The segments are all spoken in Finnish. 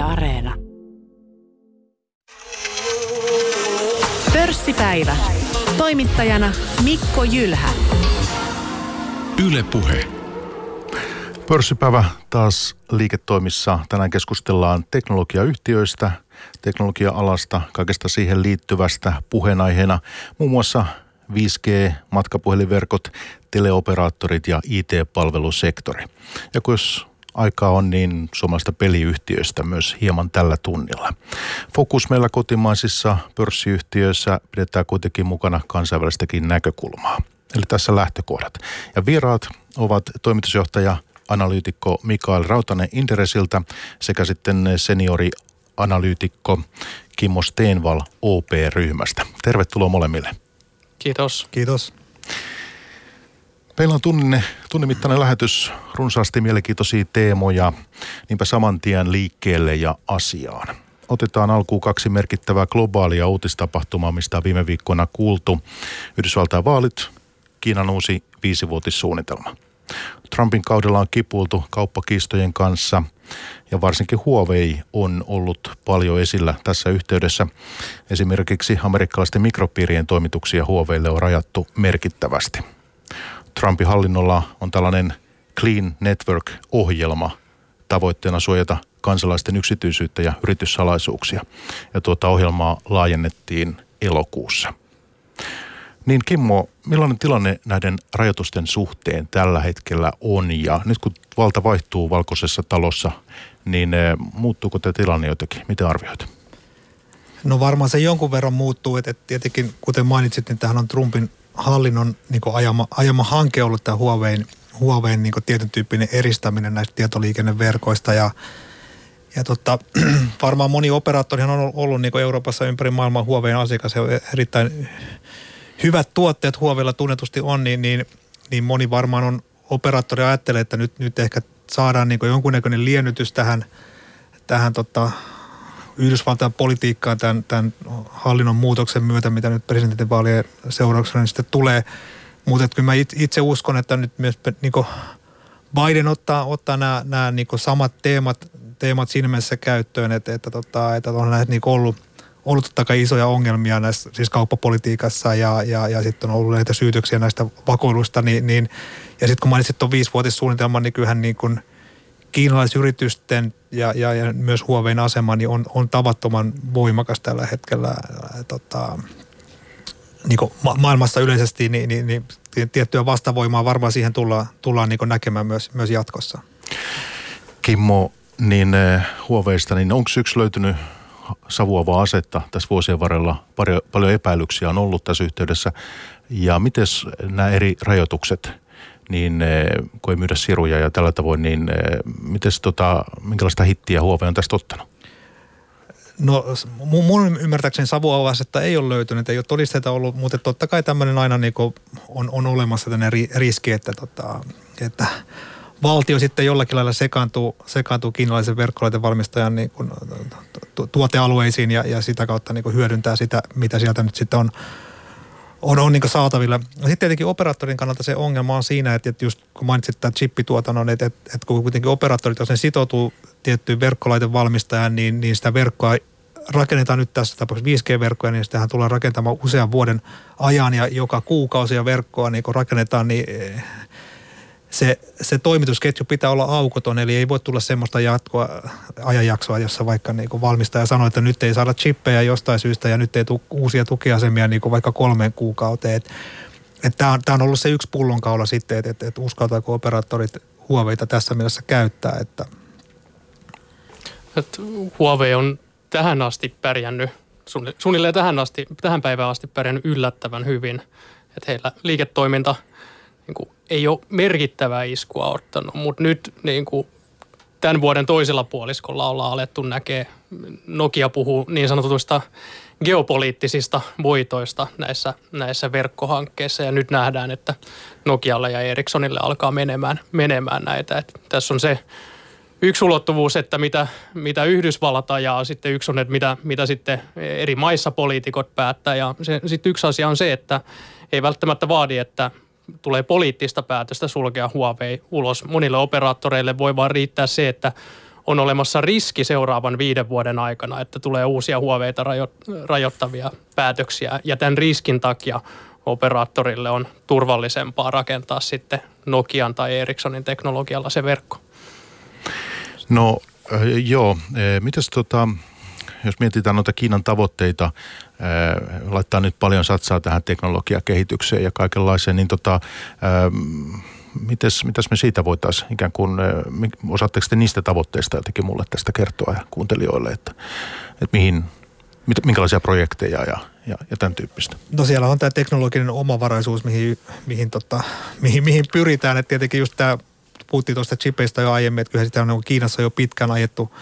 Yle Areena. Pörssipäivä. Toimittajana Mikko Jylhä. Yle Puhe. Pörssipäivä taas liiketoimissa. Tänään keskustellaan teknologiayhtiöistä, teknologia-alasta, kaikesta siihen liittyvästä puheenaiheena. Muun muassa 5G, matkapuhelinverkot, teleoperaattorit ja IT-palvelusektori. Ja kun jos aikaa on, niin suomalaista peliyhtiöistä myös hieman tällä tunnilla. Fokus meillä kotimaisissa pörssiyhtiöissä pidetään kuitenkin mukana kansainvälistäkin näkökulmaa. Eli tässä lähtökohdat. Ja vieraat ovat toimitusjohtaja analyytikko Mikael Rautanen Interesiltä sekä sitten seniori analyytikko Kimmo Steenval OP-ryhmästä. Tervetuloa molemmille. Kiitos. Kiitos. Meillä on tunnin, tunnin mittainen lähetys, runsaasti mielenkiintoisia teemoja, niinpä saman tien liikkeelle ja asiaan. Otetaan alkuun kaksi merkittävää globaalia uutistapahtumaa, mistä on viime viikkoina kuultu. Yhdysvaltain vaalit, Kiinan uusi viisivuotissuunnitelma. Trumpin kaudella on kipuiltu kauppakiistojen kanssa ja varsinkin Huawei on ollut paljon esillä tässä yhteydessä. Esimerkiksi amerikkalaisten mikropiirien toimituksia Huaweille on rajattu merkittävästi. Trumpin hallinnolla on tällainen Clean Network-ohjelma tavoitteena suojata kansalaisten yksityisyyttä ja yrityssalaisuuksia. Ja tuota ohjelmaa laajennettiin elokuussa. Niin Kimmo, millainen tilanne näiden rajoitusten suhteen tällä hetkellä on? Ja nyt kun valta vaihtuu valkoisessa talossa, niin eh, muuttuuko tämä tilanne jotenkin? Miten arvioit? No varmaan se jonkun verran muuttuu, että tietenkin kuten mainitsit, niin tähän on Trumpin hallinnon niin ajama, ajama hanke ollut tämä Huawein, Huawein niin tietyn tyyppinen eristäminen näistä tietoliikenneverkoista ja ja tota, varmaan moni operaattori on ollut niin Euroopassa ympäri maailmaa Huawein asiakas ja erittäin hyvät tuotteet Huaweilla tunnetusti on, niin, niin, niin moni varmaan on operaattori ajattelee, että nyt, nyt ehkä saadaan niin jonkunnäköinen liennytys tähän, tähän tota, Yhdysvaltain politiikkaan tämän, tämän hallinnon muutoksen myötä, mitä nyt presidentinvaalien seurauksena niin sitten tulee. Mutta kyllä mä itse uskon, että nyt myös niin Biden ottaa, ottaa nämä, nämä niin samat teemat, teemat siinä mielessä käyttöön, että, että, tota, että on näitä niin ollut, ollut totta kai isoja ongelmia näissä siis kauppapolitiikassa ja, ja, ja sitten on ollut näitä syytöksiä näistä vakoiluista, niin, niin ja sitten kun mainitsit tuon viisivuotissuunnitelman, niin kyllähän niin kuin – kiinalaisyritysten ja, ja, ja myös Huovein asema niin on, on tavattoman voimakas tällä hetkellä tota, niin ma- maailmassa yleisesti, niin, niin, niin tiettyä vastavoimaa varmaan siihen tullaan, tullaan niin näkemään myös, myös jatkossa. Kimmo, niin Huoveista, niin onko yksi löytynyt savuavaa asetta tässä vuosien varrella? Paljon, paljon epäilyksiä on ollut tässä yhteydessä. Ja miten nämä eri rajoitukset – niin eh, kun ei myydä siruja ja tällä tavoin, niin eh, mites, tota, minkälaista hittiä Huawei on tästä ottanut? No mun ymmärtääkseni savuavasetta ei ole löytynyt, ei ole todisteita ollut, mutta totta kai tämmöinen aina niin on, on olemassa tämmöinen riski, että, tota, että valtio sitten jollakin lailla sekaantuu, sekaantuu kiinalaisen verkkolaitevalmistajan niin kuin, tuotealueisiin ja, ja sitä kautta niin kuin hyödyntää sitä, mitä sieltä nyt sitten on, on, on niin saatavilla. Sitten tietenkin operaattorin kannalta se ongelma on siinä, että, että just kun mainitsit tämän chippituotannon, että, että, että kun kuitenkin operaattorit, jos ne sitoutuu tiettyyn verkkolaitevalmistajaan, niin, niin sitä verkkoa rakennetaan nyt tässä tapauksessa 5G-verkkoja, niin sitähän tullaan rakentamaan usean vuoden ajan ja joka kuukausi ja verkkoa niin kun rakennetaan, niin se, se toimitusketju pitää olla aukoton, eli ei voi tulla semmoista jatkoa, ajanjaksoa, jossa vaikka niin kuin valmistaja sanoo, että nyt ei saada chippejä jostain syystä ja nyt ei tule uusia tukiasemia niin kuin vaikka kolmeen kuukauteen. Tämä on, on ollut se yksi pullonkaula sitten, että et, et uskaltaako operaattorit Huaweita tässä mielessä käyttää. Että. Et Huawei on tähän asti pärjännyt, suunnilleen tähän, asti, tähän päivään asti pärjännyt yllättävän hyvin. Että heillä liiketoiminta – niin kuin, ei ole merkittävää iskua ottanut, mutta nyt niin kuin, tämän vuoden toisella puoliskolla ollaan alettu näkee, Nokia puhuu niin sanotuista geopoliittisista voitoista näissä, näissä verkkohankkeissa ja nyt nähdään, että Nokialle ja Ericssonille alkaa menemään, menemään näitä. Et tässä on se yksi ulottuvuus, että mitä, mitä Yhdysvallat ajaa, sitten yksi on, että mitä, mitä sitten eri maissa poliitikot päättää ja sitten yksi asia on se, että ei välttämättä vaadi, että tulee poliittista päätöstä sulkea Huawei ulos. Monille operaattoreille voi vaan riittää se, että on olemassa riski seuraavan viiden vuoden aikana, että tulee uusia huoveita rajoittavia päätöksiä. Ja tämän riskin takia operaattorille on turvallisempaa rakentaa sitten Nokian tai Ericssonin teknologialla se verkko. No joo, mitäs tota, jos mietitään noita Kiinan tavoitteita, laittaa nyt paljon satsaa tähän teknologiakehitykseen ja kaikenlaiseen, niin tota, mites, mitäs me siitä voitaisiin ikään kuin, osaatteko te niistä tavoitteista jotenkin mulle tästä kertoa ja kuuntelijoille, että, että mihin, minkälaisia projekteja ja, ja, ja tämän tyyppistä? No siellä on tämä teknologinen omavaraisuus, mihin, mihin, tota, mihin, mihin pyritään, että tietenkin just tämä, puhuttiin tuosta chipeistä jo aiemmin, että kyllä sitä on Kiinassa jo pitkään ajettu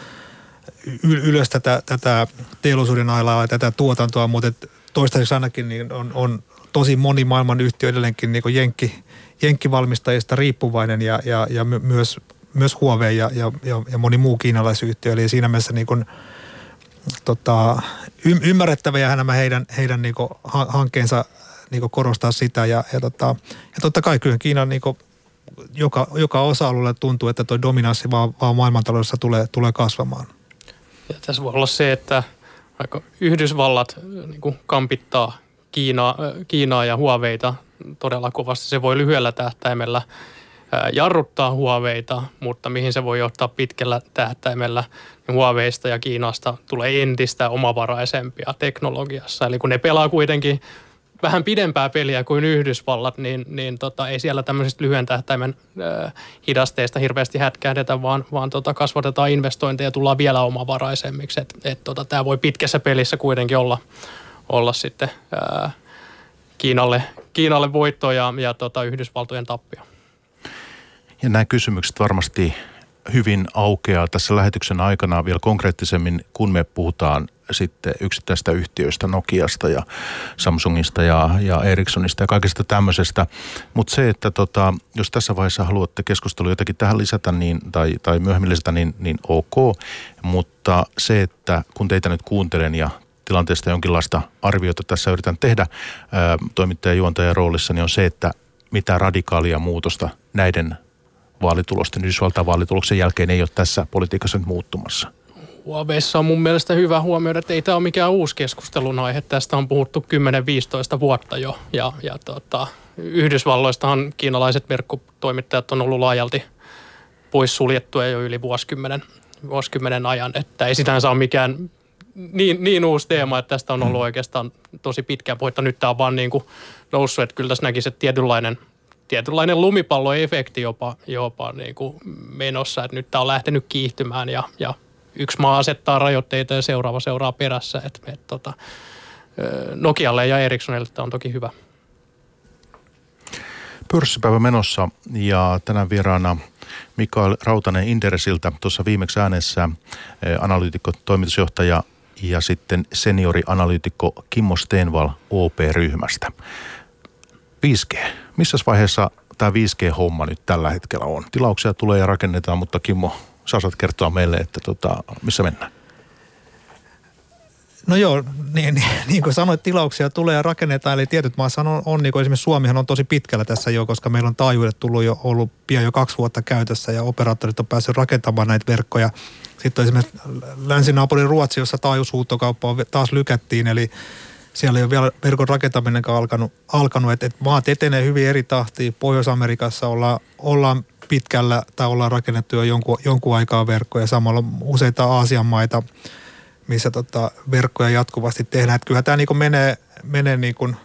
ylös tätä, tätä teollisuuden alaa ja tätä tuotantoa, mutta toistaiseksi ainakin niin on, on tosi moni maailman yhtiö edelleenkin niin jenkki, jenkkivalmistajista riippuvainen ja, ja, ja myös, myös Huawei ja, ja, ja, moni muu kiinalaisyhtiö. Eli siinä mielessä niin kuin, tota, y- ymmärrettäviä nämä heidän, heidän niin hankkeensa niin korostaa sitä. Ja, ja, tota, ja totta kai kyllä Kiinan niin kuin, joka, joka osa-alueella tuntuu, että tuo dominanssi vaan, vaan maailmantaloudessa tulee, tulee kasvamaan. Ja tässä voi olla se, että vaikka Yhdysvallat niin kuin kampittaa Kiinaa, Kiinaa ja Huaweita todella kovasti. Se voi lyhyellä tähtäimellä jarruttaa Huaweita, mutta mihin se voi johtaa pitkällä tähtäimellä, niin Huaweista ja Kiinasta tulee entistä omavaraisempia teknologiassa. Eli kun ne pelaa kuitenkin vähän pidempää peliä kuin Yhdysvallat, niin, niin tota, ei siellä tämmöisistä lyhyen tähtäimen äh, hidasteista hirveästi hätkähdetä, vaan, vaan tota, kasvatetaan investointeja ja tullaan vielä omavaraisemmiksi. Tota, Tämä voi pitkässä pelissä kuitenkin olla, olla sitten äh, Kiinalle, Kiinalle voitto ja, ja tota, Yhdysvaltojen tappio. Ja nämä kysymykset varmasti hyvin aukeaa tässä lähetyksen aikana vielä konkreettisemmin, kun me puhutaan sitten yksittäistä yhtiöistä, Nokiasta ja Samsungista ja, ja Ericssonista ja kaikesta tämmöisestä. Mutta se, että tota, jos tässä vaiheessa haluatte keskustelua jotakin tähän lisätä niin, tai, tai myöhemmin lisätä, niin, niin ok. Mutta se, että kun teitä nyt kuuntelen ja tilanteesta jonkinlaista arviota tässä yritän tehdä toimittajan juontajan roolissa, niin on se, että mitä radikaalia muutosta näiden vaalitulosten, Yhdysvaltain vaalituloksen jälkeen ei ole tässä politiikassa nyt muuttumassa. Huaweissa on mun mielestä hyvä huomioida, että ei tämä ole mikään uusi keskustelun aihe. Tästä on puhuttu 10-15 vuotta jo. Ja, ja tota, Yhdysvalloistahan kiinalaiset verkkotoimittajat on ollut laajalti pois suljettuja jo yli vuosikymmenen, vuosikymmenen ajan. Että ei sitä saa mikään niin, niin uusi teema, että tästä on ollut oikeastaan tosi pitkään puhetta. Nyt tämä on vaan niin kuin noussut, että kyllä tässä näkisi, että tietynlainen, tietynlainen lumipalloefekti jopa, jopa niin kuin menossa, että nyt tämä on lähtenyt kiihtymään ja, ja yksi maa asettaa rajoitteita ja seuraava seuraa perässä. Et, et, tota, Nokialle ja Ericssonille tämä on toki hyvä. Pörssipäivä menossa ja tänään vieraana Mikael Rautanen Inderesiltä tuossa viimeksi äänessä analyytikko, toimitusjohtaja ja sitten seniorianalyytikko Kimmo Stenval OP-ryhmästä. 5G. Missä vaiheessa tämä 5G-homma nyt tällä hetkellä on? Tilauksia tulee ja rakennetaan, mutta Kimmo, sä saat kertoa meille, että tota, missä mennään? No joo, niin, niin, niin kuin sanoit, tilauksia tulee ja rakennetaan. Eli tietyt maassa on, on niin kuin esimerkiksi Suomihan on tosi pitkällä tässä jo, koska meillä on taajuudet tullut jo ollut pian jo kaksi vuotta käytössä ja operaattorit on päässyt rakentamaan näitä verkkoja. Sitten on esimerkiksi länsinaapurin Ruotsi, jossa taajuushuutokauppa taas lykättiin, eli siellä ei ole vielä verkon rakentaminen alkanut, alkanut että, että maat etenee hyvin eri tahtiin. Pohjois-Amerikassa olla, ollaan pitkällä tai ollaan rakennettu jo jonkun, jonkun aikaa verkkoja. Samalla useita Aasian maita, missä tota verkkoja jatkuvasti tehdään. Että kyllä tämä niin menee, menee niin kuin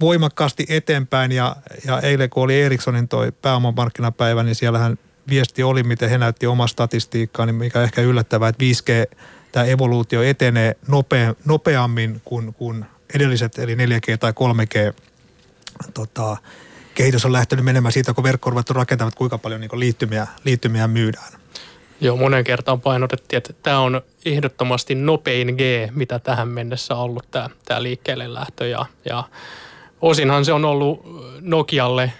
voimakkaasti eteenpäin ja, ja eilen kun oli Ericssonin toi pääomamarkkinapäivä, niin siellähän viesti oli, miten he näytti omaa statistiikkaa, niin mikä ehkä yllättävää, että 5G, tämä evoluutio etenee nopea, nopeammin kuin, kuin edelliset, eli 4G tai 3G tota, kehitys on lähtenyt menemään siitä, kun verkko on rakentamaan, kuinka paljon niin liittymiä, liittymiä myydään. Joo, monen kertaan painotettiin, että tämä on ehdottomasti nopein G, mitä tähän mennessä on ollut tämä, tämä liikkeelle lähtö. Ja, ja osinhan se on ollut Nokialle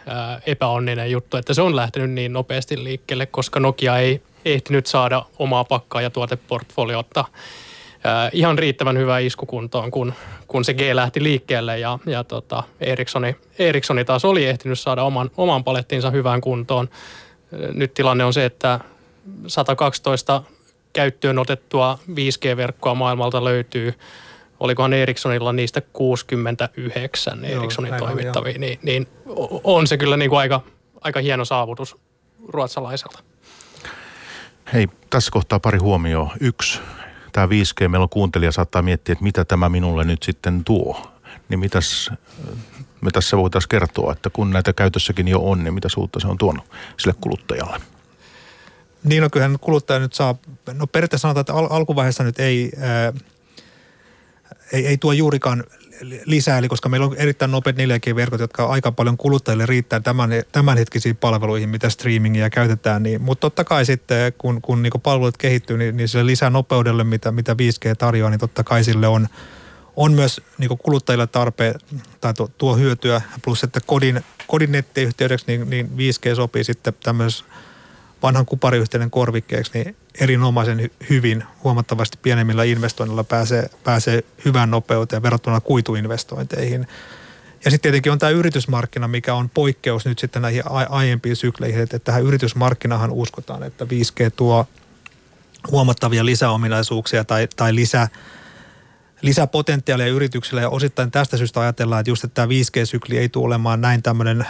epäonninen juttu, että se on lähtenyt niin nopeasti liikkeelle, koska Nokia ei ehtinyt saada omaa pakkaa ja tuoteportfoliota ihan riittävän hyvää iskukuntoon, kun, kun se G lähti liikkeelle ja, ja tota, Ericssoni, Ericssoni taas oli ehtinyt saada oman, oman palettinsa hyvään kuntoon. Nyt tilanne on se, että 112 käyttöön otettua 5G-verkkoa maailmalta löytyy. Olikohan Ericssonilla niistä 69 Joo, Ericssonin toimittavia, niin, niin on se kyllä niin kuin aika, aika hieno saavutus ruotsalaiselta. Hei, tässä kohtaa pari huomioon. Yksi, tämä 5G, meillä on kuuntelija saattaa miettiä, että mitä tämä minulle nyt sitten tuo. Niin mitäs me tässä voitaisiin kertoa, että kun näitä käytössäkin jo on, niin mitä uutta se on tuonut sille kuluttajalle? Niin on kyllähän kuluttaja nyt saa, no periaatteessa sanotaan, että al- alkuvaiheessa nyt ei, ää, ei, ei tuo juurikaan lisää, eli koska meillä on erittäin nopeat 4G-verkot, jotka aika paljon kuluttajille riittää tämän, tämänhetkisiin palveluihin, mitä streamingia käytetään, niin, mutta totta kai sitten, kun, kun niin palvelut kehittyy, niin, niin sille lisää nopeudelle, mitä, mitä 5G tarjoaa, niin totta kai sille on, on myös niin kuluttajille tarpeen tai tuo, tuo hyötyä, plus että kodin, kodin nettiyhteydeksi niin, niin 5G sopii sitten tämmöisessä vanhan kupariyhteyden korvikkeeksi, niin erinomaisen hyvin huomattavasti pienemmillä investoinnilla pääsee, pääsee hyvään nopeuteen verrattuna kuituinvestointeihin. Ja sitten tietenkin on tämä yritysmarkkina, mikä on poikkeus nyt sitten näihin aiempiin sykleihin, että tähän yritysmarkkinahan uskotaan, että 5G tuo huomattavia lisäominaisuuksia tai, tai lisää lisäpotentiaalia yrityksille ja osittain tästä syystä ajatellaan, että just että tämä 5G-sykli ei tule olemaan näin tämmöinen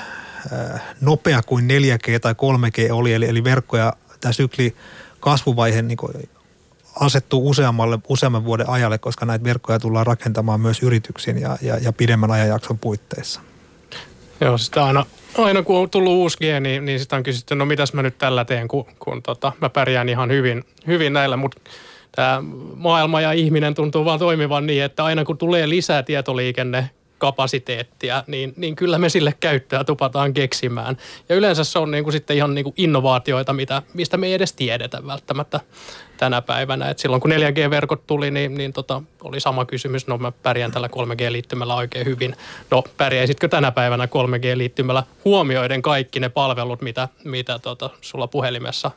nopea kuin 4G tai 3G oli, eli, eli verkko ja tämä sykli kasvuvaihe niin asettuu useammalle, useamman vuoden ajalle, koska näitä verkkoja tullaan rakentamaan myös yrityksiin ja, ja, ja pidemmän ajanjakson puitteissa. Joo, sitä aina, aina kun on tullut uusi G, niin, niin sitä on kysytty, no mitäs mä nyt tällä teen, kun, kun tota, mä pärjään ihan hyvin, hyvin näillä, mutta tämä maailma ja ihminen tuntuu vaan toimivan niin, että aina kun tulee lisää tietoliikenne kapasiteettia, niin, niin kyllä me sille käyttöä tupataan keksimään. Ja yleensä se on niin kuin sitten ihan niin kuin innovaatioita, mitä, mistä me ei edes tiedetä välttämättä tänä päivänä. Et silloin kun 4G-verkot tuli, niin, niin tota, oli sama kysymys, no mä pärjään tällä 3G-liittymällä oikein hyvin. No pärjäisitkö tänä päivänä 3G-liittymällä huomioiden kaikki ne palvelut, mitä, mitä tota, sulla puhelimessa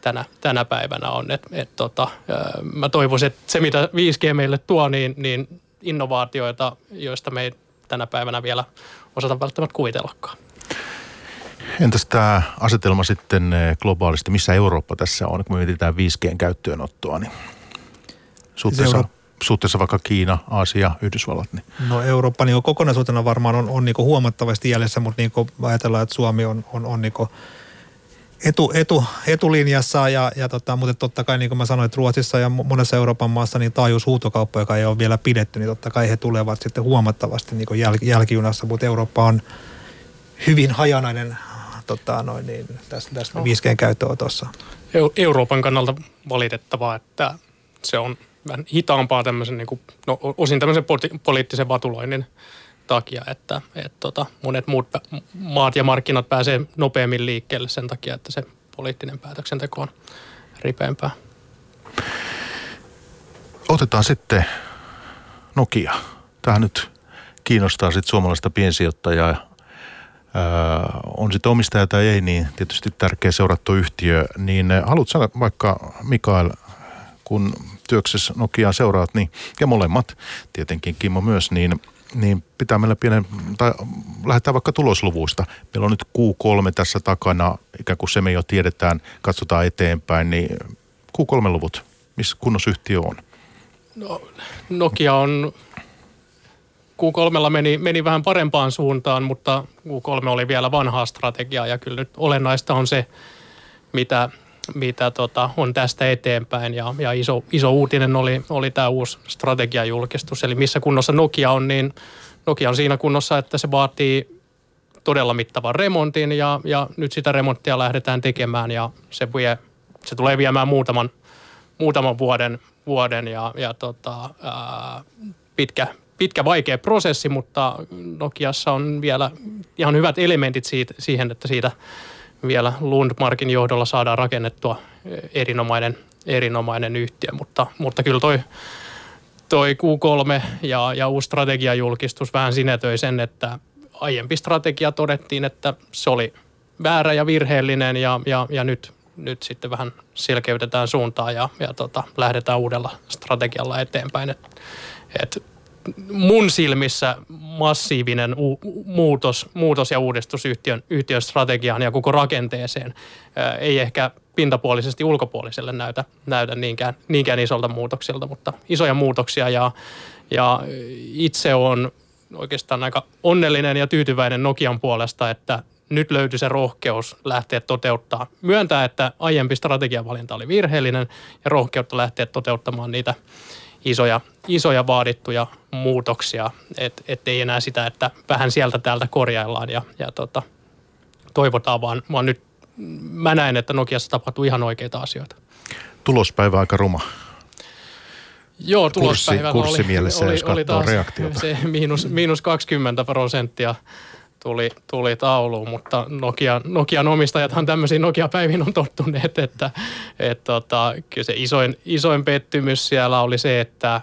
tänä, tänä päivänä on. Et, et tota, mä toivoisin, että se mitä 5G meille tuo, niin, niin innovaatioita, joista me ei tänä päivänä vielä osata välttämättä kuvitellakaan. Entäs tämä asetelma sitten eh, globaalisti, missä Eurooppa tässä on, kun me mietitään 5Gn käyttöönottoa, niin suhteessa, Euro- suhteessa vaikka Kiina, Aasia, Yhdysvallat? Niin. No Eurooppa niin kokonaisuutena varmaan on, on niin huomattavasti jäljessä, mutta niin ajatellaan, että Suomi on, on, on niin etu, etu, etulinjassa, ja, ja tota, mutta totta kai niin kuin mä sanoin, että Ruotsissa ja monessa Euroopan maassa niin taajuushuutokauppa, joka ei ole vielä pidetty, niin totta kai he tulevat sitten huomattavasti niin kuin jäl, jälkijunassa, mutta Eurooppa on hyvin hajanainen tota, noin, niin, tässä, tässä 5G käyttöönotossa. Euroopan kannalta valitettavaa, että se on vähän hitaampaa tämmöisen, niin kuin, no, osin tämmöisen poliittisen vatuloinnin takia, että et tota, monet muut maat ja markkinat pääsee nopeammin liikkeelle sen takia, että se poliittinen päätöksenteko on ripeämpää. Otetaan sitten Nokia. Tämä nyt kiinnostaa sitten suomalaista piensijoittajaa. Öö, on sitten omistaja tai ei, niin tietysti tärkeä seurattu yhtiö. Niin haluatko vaikka Mikael, kun työksessä Nokiaa seuraat, niin, ja molemmat tietenkin Kimmo myös, niin – niin pitää meillä pienen, tai lähdetään vaikka tulosluvuista. Meillä on nyt Q3 tässä takana, ikään kuin se me jo tiedetään, katsotaan eteenpäin, niin Q3-luvut, missä kunnossa yhtiö on? No, Nokia on Q3 meni, meni vähän parempaan suuntaan, mutta Q3 oli vielä vanhaa strategiaa ja kyllä nyt olennaista on se, mitä, mitä tota, on tästä eteenpäin. Ja, ja iso, iso uutinen oli, oli tämä uusi strategiajulkistus. Eli missä kunnossa Nokia on, niin Nokia on siinä kunnossa, että se vaatii todella mittavan remontin ja, ja nyt sitä remonttia lähdetään tekemään ja se, vie, se tulee viemään muutaman, muutaman vuoden, vuoden ja, ja tota, ää, pitkä, pitkä vaikea prosessi, mutta Nokiassa on vielä ihan hyvät elementit siitä, siihen, että siitä – vielä Lundmarkin johdolla saadaan rakennettua erinomainen, erinomainen yhtiö, mutta, mutta kyllä toi, toi Q3 ja, ja uusi strategiajulkistus vähän sinetöi sen, että aiempi strategia todettiin, että se oli väärä ja virheellinen ja, ja, ja nyt, nyt sitten vähän selkeytetään suuntaa ja, ja tota, lähdetään uudella strategialla eteenpäin. Et, et mun silmissä massiivinen u- muutos, muutos ja uudistus yhtiön, yhtiön strategiaan ja koko rakenteeseen. Ei ehkä pintapuolisesti ulkopuoliselle näytä, näytä niinkään, niinkään isolta muutoksilta, mutta isoja muutoksia ja, ja itse on oikeastaan aika onnellinen ja tyytyväinen Nokian puolesta, että nyt löytyi se rohkeus lähteä toteuttaa. Myöntää, että aiempi strategiavalinta oli virheellinen ja rohkeutta lähteä toteuttamaan niitä isoja, isoja vaadittuja muutoksia, et, ettei enää sitä, että vähän sieltä täältä korjaillaan ja, ja tota, toivotaan, vaan, vaan nyt mä näen, että Nokiassa tapahtuu ihan oikeita asioita. Tulospäivä aika ruma. Joo, tulospäivä Kurssi, oli, oli, oli taas reaktiota. se miinus, miinus 20 prosenttia tuli, tuli tauluun, mutta Nokian, Nokian omistajathan tämmöisiin Nokia-päiviin on tottuneet, että et, tota, kyllä se isoin, isoin pettymys siellä oli se, että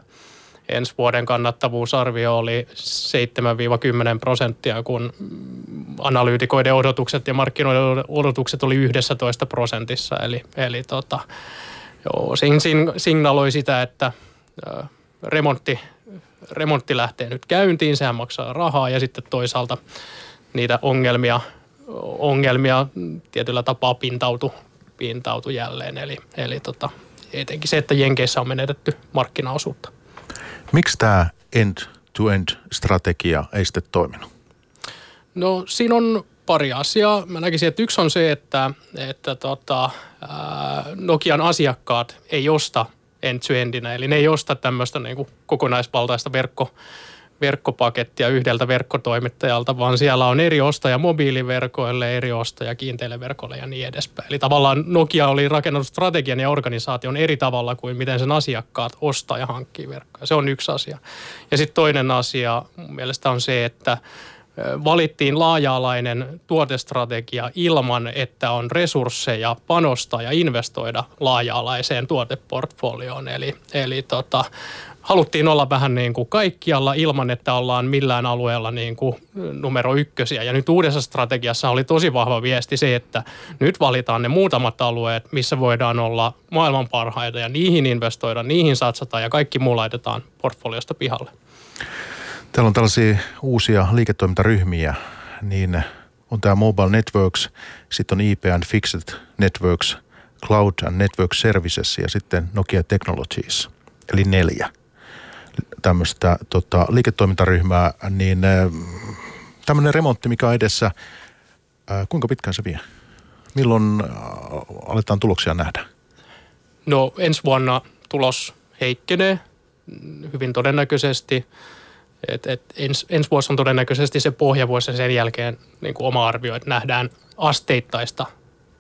ensi vuoden kannattavuusarvio oli 7-10 prosenttia, kun analyytikoiden odotukset ja markkinoiden odotukset oli 11 prosentissa. Eli, eli tota, joo, signaloi sitä, että remontti, remontti lähtee nyt käyntiin, sehän maksaa rahaa ja sitten toisaalta niitä ongelmia, ongelmia tietyllä tapaa pintautu, pintautu jälleen. Eli, eli tota, etenkin se, että Jenkeissä on menetetty markkinaosuutta. Miksi tämä end-to-end-strategia ei sitten toiminut? No siinä on pari asiaa. Mä näkisin, että yksi on se, että, että tota, Nokian asiakkaat ei osta end-to-endinä, eli ne ei osta tämmöistä niin kuin kokonaisvaltaista verkko, verkkopakettia yhdeltä verkkotoimittajalta, vaan siellä on eri ostaja mobiiliverkoille, eri ostaja kiinteille verkoille ja niin edespäin. Eli tavallaan Nokia oli rakennut strategian ja organisaation eri tavalla kuin miten sen asiakkaat ostaa ja hankkii verkkoja. Se on yksi asia. Ja sitten toinen asia mun mielestä on se, että valittiin laaja-alainen tuotestrategia ilman, että on resursseja panostaa ja investoida laaja-alaiseen tuoteportfolioon. Eli, eli tota, haluttiin olla vähän niin kuin kaikkialla ilman, että ollaan millään alueella niin kuin numero ykkösiä. Ja nyt uudessa strategiassa oli tosi vahva viesti se, että nyt valitaan ne muutamat alueet, missä voidaan olla maailman parhaita ja niihin investoida, niihin satsataan ja kaikki muu laitetaan portfoliosta pihalle. Täällä on tällaisia uusia liiketoimintaryhmiä, niin on tämä Mobile Networks, sitten on IP and Fixed Networks, Cloud and Network Services ja sitten Nokia Technologies, eli neljä tämmöistä tota, liiketoimintaryhmää, niin tämmöinen remontti, mikä on edessä, kuinka pitkään se vie? Milloin aletaan tuloksia nähdä? No ensi vuonna tulos heikkenee hyvin todennäköisesti. Et, et ens, ensi vuosi on todennäköisesti se pohjavuosi ja sen jälkeen niin kuin oma arvio, että nähdään asteittaista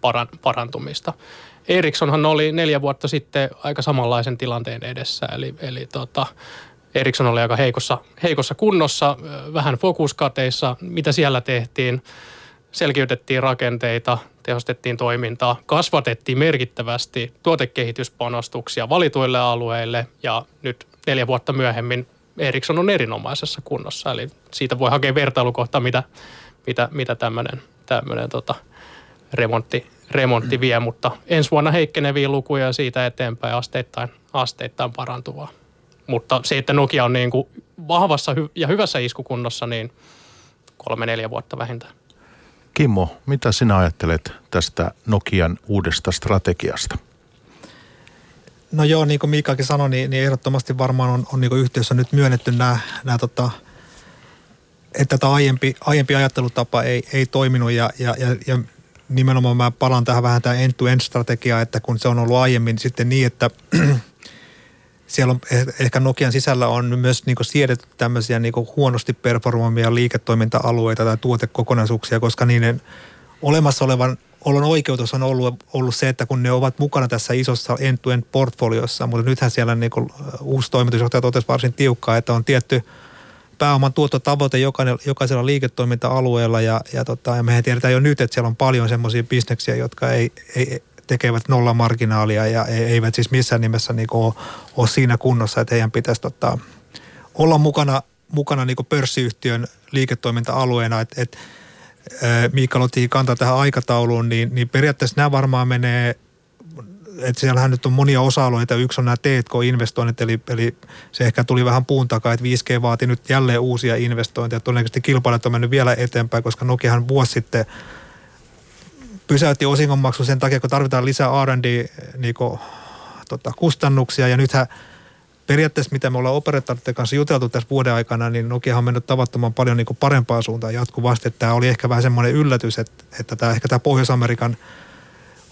paran, parantumista. Ericssonhan oli neljä vuotta sitten aika samanlaisen tilanteen edessä, eli, eli tota, Ericsson oli aika heikossa, heikossa kunnossa, vähän fokuskateissa, mitä siellä tehtiin. Selkiytettiin rakenteita, tehostettiin toimintaa, kasvatettiin merkittävästi tuotekehityspanostuksia valituille alueille ja nyt neljä vuotta myöhemmin Ericsson on erinomaisessa kunnossa. Eli siitä voi hakea vertailukohta, mitä, mitä, mitä tämmöinen tota, remontti, remontti vie, mutta ensi vuonna heikkeneviä lukuja siitä eteenpäin asteittain, asteittain parantuvaa. Mutta se, että Nokia on niin kuin vahvassa ja hyvässä iskukunnossa, niin kolme-neljä vuotta vähintään. Kimmo, mitä sinä ajattelet tästä Nokian uudesta strategiasta? No joo, niin kuin Miikakin sanoi, niin, niin ehdottomasti varmaan on, on niin yhtiössä nyt myönnetty nämä, nämä tota, että tämä aiempi, aiempi ajattelutapa ei, ei toiminut ja, ja, ja, ja nimenomaan mä palaan tähän vähän tähän end-to-end-strategiaan, että kun se on ollut aiemmin sitten niin, että siellä on eh, ehkä Nokian sisällä on myös niin siedetty tämmöisiä niin huonosti performoimia liiketoiminta-alueita tai tuotekokonaisuuksia, koska niiden olemassa olevan olon oikeutus on ollut, ollut se, että kun ne ovat mukana tässä isossa end-to-end portfoliossa, mutta nythän siellä niin uusi toimitusjohtaja totesi varsin tiukkaa, että on tietty pääoman tuottotavoite jokaisella liiketoiminta-alueella ja, ja, tota, ja mehän tiedetään jo nyt, että siellä on paljon semmoisia bisneksiä, jotka ei, ei, tekevät nolla marginaalia ja e, eivät siis missään nimessä niin ole, ole siinä kunnossa, että heidän pitäisi tota, olla mukana, mukana niin pörssiyhtiön liiketoiminta-alueena. Et, et, Miikka otti kantaa tähän aikatauluun, niin, niin periaatteessa nämä varmaan menee että siellähän nyt on monia osa-alueita. Yksi on nämä T&K-investoinnit, eli, eli se ehkä tuli vähän puun takaa, että 5G vaati nyt jälleen uusia investointeja. Todennäköisesti kilpailijat on mennyt vielä eteenpäin, koska Nokiahan vuosi sitten pysäytti osingonmaksu sen takia, kun tarvitaan lisää R&D niin tota, ja nythän periaatteessa, mitä me ollaan operaattoreiden kanssa juteltu tässä vuoden aikana, niin Nokia on mennyt tavattoman paljon niin parempaan suuntaan jatkuvasti. Tämä oli ehkä vähän semmoinen yllätys, että, että tämä, ehkä tämä Pohjois-Amerikan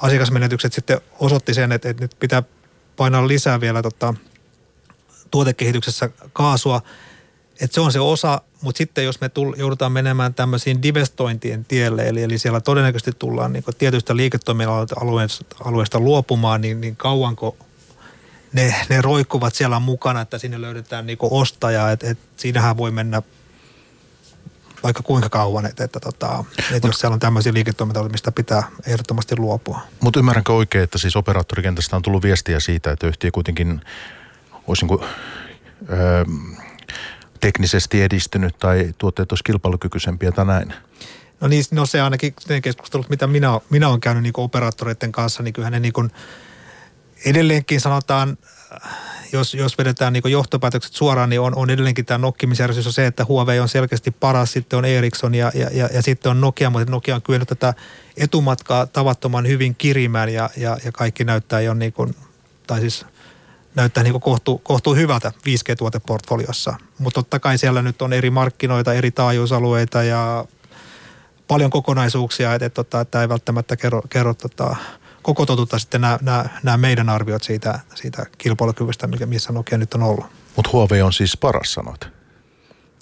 asiakasmenetykset sitten osoitti sen, että, että nyt pitää painaa lisää vielä tota, tuotekehityksessä kaasua. Että se on se osa, mutta sitten jos me tull, joudutaan menemään tämmöisiin divestointien tielle, eli, eli siellä todennäköisesti tullaan niin tietystä liiketoiminta-alueesta luopumaan, niin, niin kauanko ne, ne roikkuvat siellä mukana, että sinne löydetään niin ostaja, että et siinähän voi mennä vaikka kuinka kauan, että, että, tota, että jos siellä on tämmöisiä liiketoimintoja, mistä pitää ehdottomasti luopua. Mutta ymmärränkö oikein, että siis operaattorikentästä on tullut viestiä siitä, että yhtiö kuitenkin olisi niin kuin, öö, teknisesti edistynyt tai tuotteet olisi kilpailukykyisempiä tai näin? No niin, no se ainakin ne keskustelut, mitä minä, minä olen käynyt niin operaattoreiden kanssa, niin kyllähän ne niin kuin edelleenkin sanotaan, jos, jos vedetään niin johtopäätökset suoraan, niin on, on edelleenkin tämä nokkimisjärjestys on se, että Huawei on selkeästi paras, sitten on Ericsson ja, ja, ja, ja sitten on Nokia, mutta Nokia on kyennyt tätä etumatkaa tavattoman hyvin kirimään ja, ja, ja kaikki näyttää jo niin kuin, tai siis näyttää niin kohtuu, kohtuu hyvältä 5G-tuoteportfoliossa. Mutta totta kai siellä nyt on eri markkinoita, eri taajuusalueita ja paljon kokonaisuuksia, että, että, tota, tämä ei välttämättä kerro, kerro tota, koko totuutta sitten nämä, nämä, nämä meidän arviot siitä, siitä kilpailukyvystä, mikä, missä Nokia nyt on ollut. Mutta Huawei on siis paras, sanoit?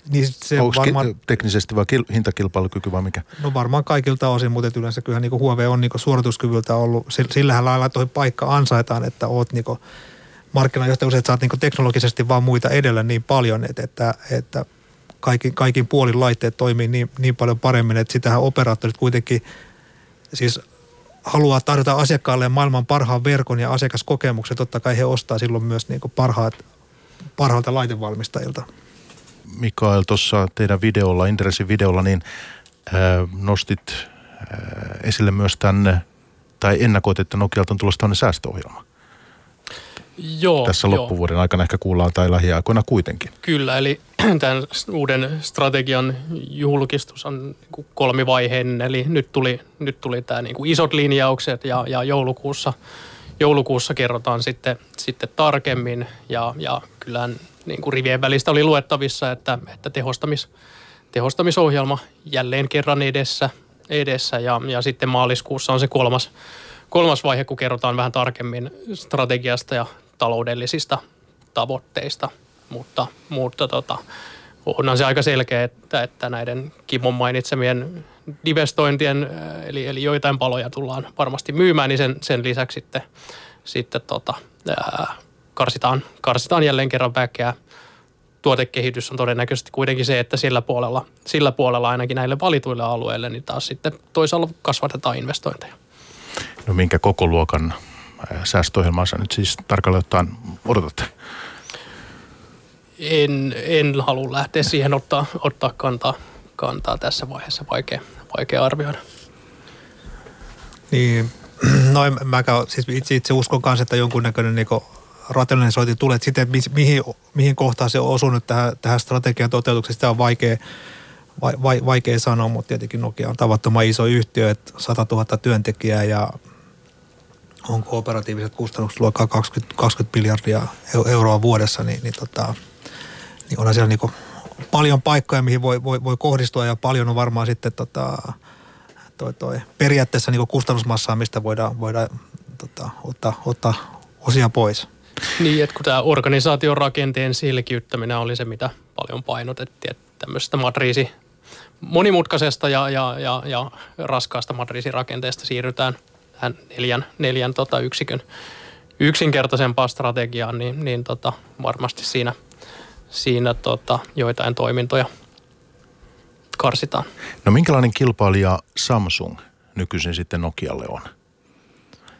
Niin se Onko varmaan, teknisesti vai kil, hintakilpailukyky vai mikä? No varmaan kaikilta osin, mutta yleensä kyllähän niin Huawei on niin suorituskyvyltä ollut, sillähän lailla toi paikka ansaitaan, että oot niin markkinajohtajuus, että sä oot niin teknologisesti vaan muita edellä niin paljon, että, että, että kaikin, kaikin puolin laitteet toimii niin, niin paljon paremmin, että sitähän operaattorit kuitenkin siis haluaa tarjota asiakkaalle maailman parhaan verkon ja asiakaskokemuksen, totta kai he ostaa silloin myös niin kuin parhaat, parhaalta laitevalmistajilta. Mikael, tuossa teidän videolla, Interessin videolla, niin äh, nostit äh, esille myös tänne, tai ennakoit, että Nokialta on tulossa tämmöinen säästöohjelma. Joo, Tässä joo. loppuvuoden aikana ehkä kuullaan tai lähiaikoina kuitenkin. Kyllä, eli tämän uuden strategian julkistus on niin kuin kolmivaiheinen, eli nyt tuli, nyt tuli tämä niin kuin isot linjaukset ja, ja joulukuussa, joulukuussa kerrotaan sitten, sitten tarkemmin. Ja, ja kyllähän niin kuin rivien välistä oli luettavissa, että, että tehostamis, tehostamisohjelma jälleen kerran edessä, edessä. Ja, ja sitten maaliskuussa on se kolmas, kolmas vaihe, kun kerrotaan vähän tarkemmin strategiasta ja taloudellisista tavoitteista, mutta, mutta tota, onhan se aika selkeä, että, että näiden Kimon mainitsemien divestointien, eli, eli joitain paloja tullaan varmasti myymään, niin sen, sen lisäksi sitten, sitten tota, ää, karsitaan, karsitaan jälleen kerran väkeä. Tuotekehitys on todennäköisesti kuitenkin se, että sillä puolella, sillä puolella ainakin näille valituille alueille, niin taas sitten toisaalta kasvatetaan investointeja. No minkä koko luokan säästöohjelmaa sä nyt siis tarkalleen ottaen odotatte? En, en halua lähteä siihen ottaa, ottaa kantaa, kantaa tässä vaiheessa. Vaikea, vaikea arvioida. Niin, no en, mäkään, siis itse, itse uskon kanssa, että jonkunnäköinen niin rationalisointi tulee. Että sitten, mihin, mihin kohtaan se on osunut tähän, tähän strategian toteutukseen, sitä on vaikea, vai, vai, vaikea sanoa, mutta tietenkin Nokia on tavattoman iso yhtiö, että 100 000 työntekijää ja onko operatiiviset kustannukset luokkaa 20, 20 miljardia euroa vuodessa, niin, niin, tota, niin onhan siellä niin paljon paikkoja, mihin voi, voi, voi kohdistua ja paljon on varmaan sitten tota, toi, toi, periaatteessa niin kustannusmassaa, mistä voidaan, voidaan tota, ottaa, ottaa osia pois. Niin, että kun tämä organisaation rakenteen selkiyttäminen oli se, mitä paljon painotettiin, että tämmöisestä matriisi, monimutkaisesta ja, ja, ja, ja raskaasta matriisirakenteesta siirrytään tähän neljän, neljän tota yksikön yksinkertaisempaan strategiaan, niin, niin tota, varmasti siinä, siinä tota, joitain toimintoja karsitaan. No minkälainen kilpailija Samsung nykyisin sitten Nokialle on?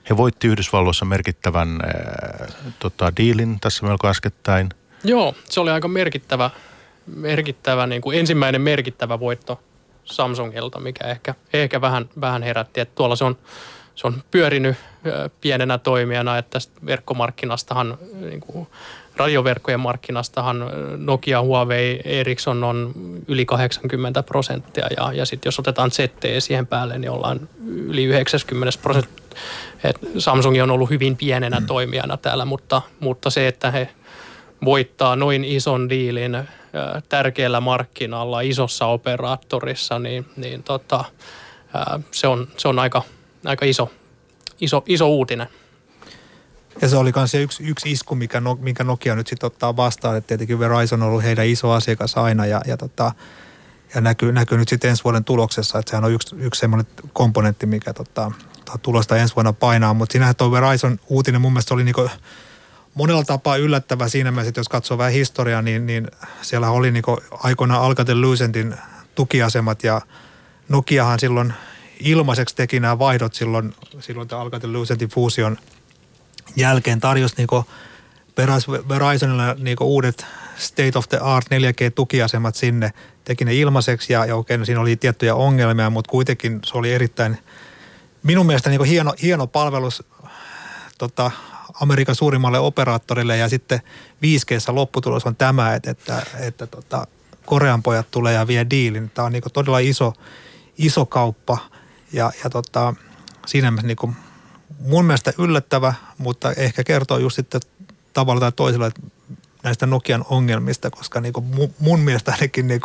He voitti Yhdysvalloissa merkittävän äh, tota, diilin tässä melko äskettäin. Joo, se oli aika merkittävä, merkittävä niin kuin ensimmäinen merkittävä voitto Samsungilta, mikä ehkä, ehkä vähän, vähän herätti. Että tuolla se on, se on pyörinyt pienenä toimijana, että verkkomarkkinastahan, niin kuin radioverkkojen markkinastahan Nokia, Huawei, Ericsson on yli 80 prosenttia ja, ja sitten jos otetaan ZTE siihen päälle, niin ollaan yli 90 prosenttia. Samsung on ollut hyvin pienenä mm. toimijana täällä, mutta, mutta se, että he voittaa noin ison diilin tärkeällä markkinalla, isossa operaattorissa, niin, niin tota, se, on, se on aika, aika iso, iso, iso uutinen. Ja se oli myös yksi, yksi isku, mikä, no, minkä Nokia nyt sitten ottaa vastaan. Että tietenkin Verizon on ollut heidän iso asiakas aina ja, ja, tota, ja näkyy, näkyy nyt sitten ensi vuoden tuloksessa, että sehän on yksi, yksi semmoinen komponentti, mikä tota, tulosta ensi vuonna painaa. Mutta siinähän tuo Verizon uutinen mun mielestä oli niinku monella tapaa yllättävä siinä mielessä, jos katsoo vähän historiaa, niin, niin siellä oli niinku aikoinaan Alcatel Lucentin tukiasemat ja Nokiahan silloin ilmaiseksi teki nämä vaihdot silloin, silloin tämä Alcatel Lucentin fuusion jälkeen tarjosi niinku Verizonilla niinku uudet state of the art 4G-tukiasemat sinne, teki ne ilmaiseksi ja, ja okei, no siinä oli tiettyjä ongelmia, mutta kuitenkin se oli erittäin minun mielestä niin hieno, hieno palvelus tota, Amerikan suurimmalle operaattorille. Ja sitten 5 lopputulos on tämä, että, että, että tota, Korean pojat tulee ja vie diilin. Tämä on niin todella iso, iso kauppa. Ja, ja tota, siinä mielessä niin mun mielestä yllättävä, mutta ehkä kertoo just sitten tavalla tai toisella näistä Nokian ongelmista, koska niin mun, mun mielestä ainakin niin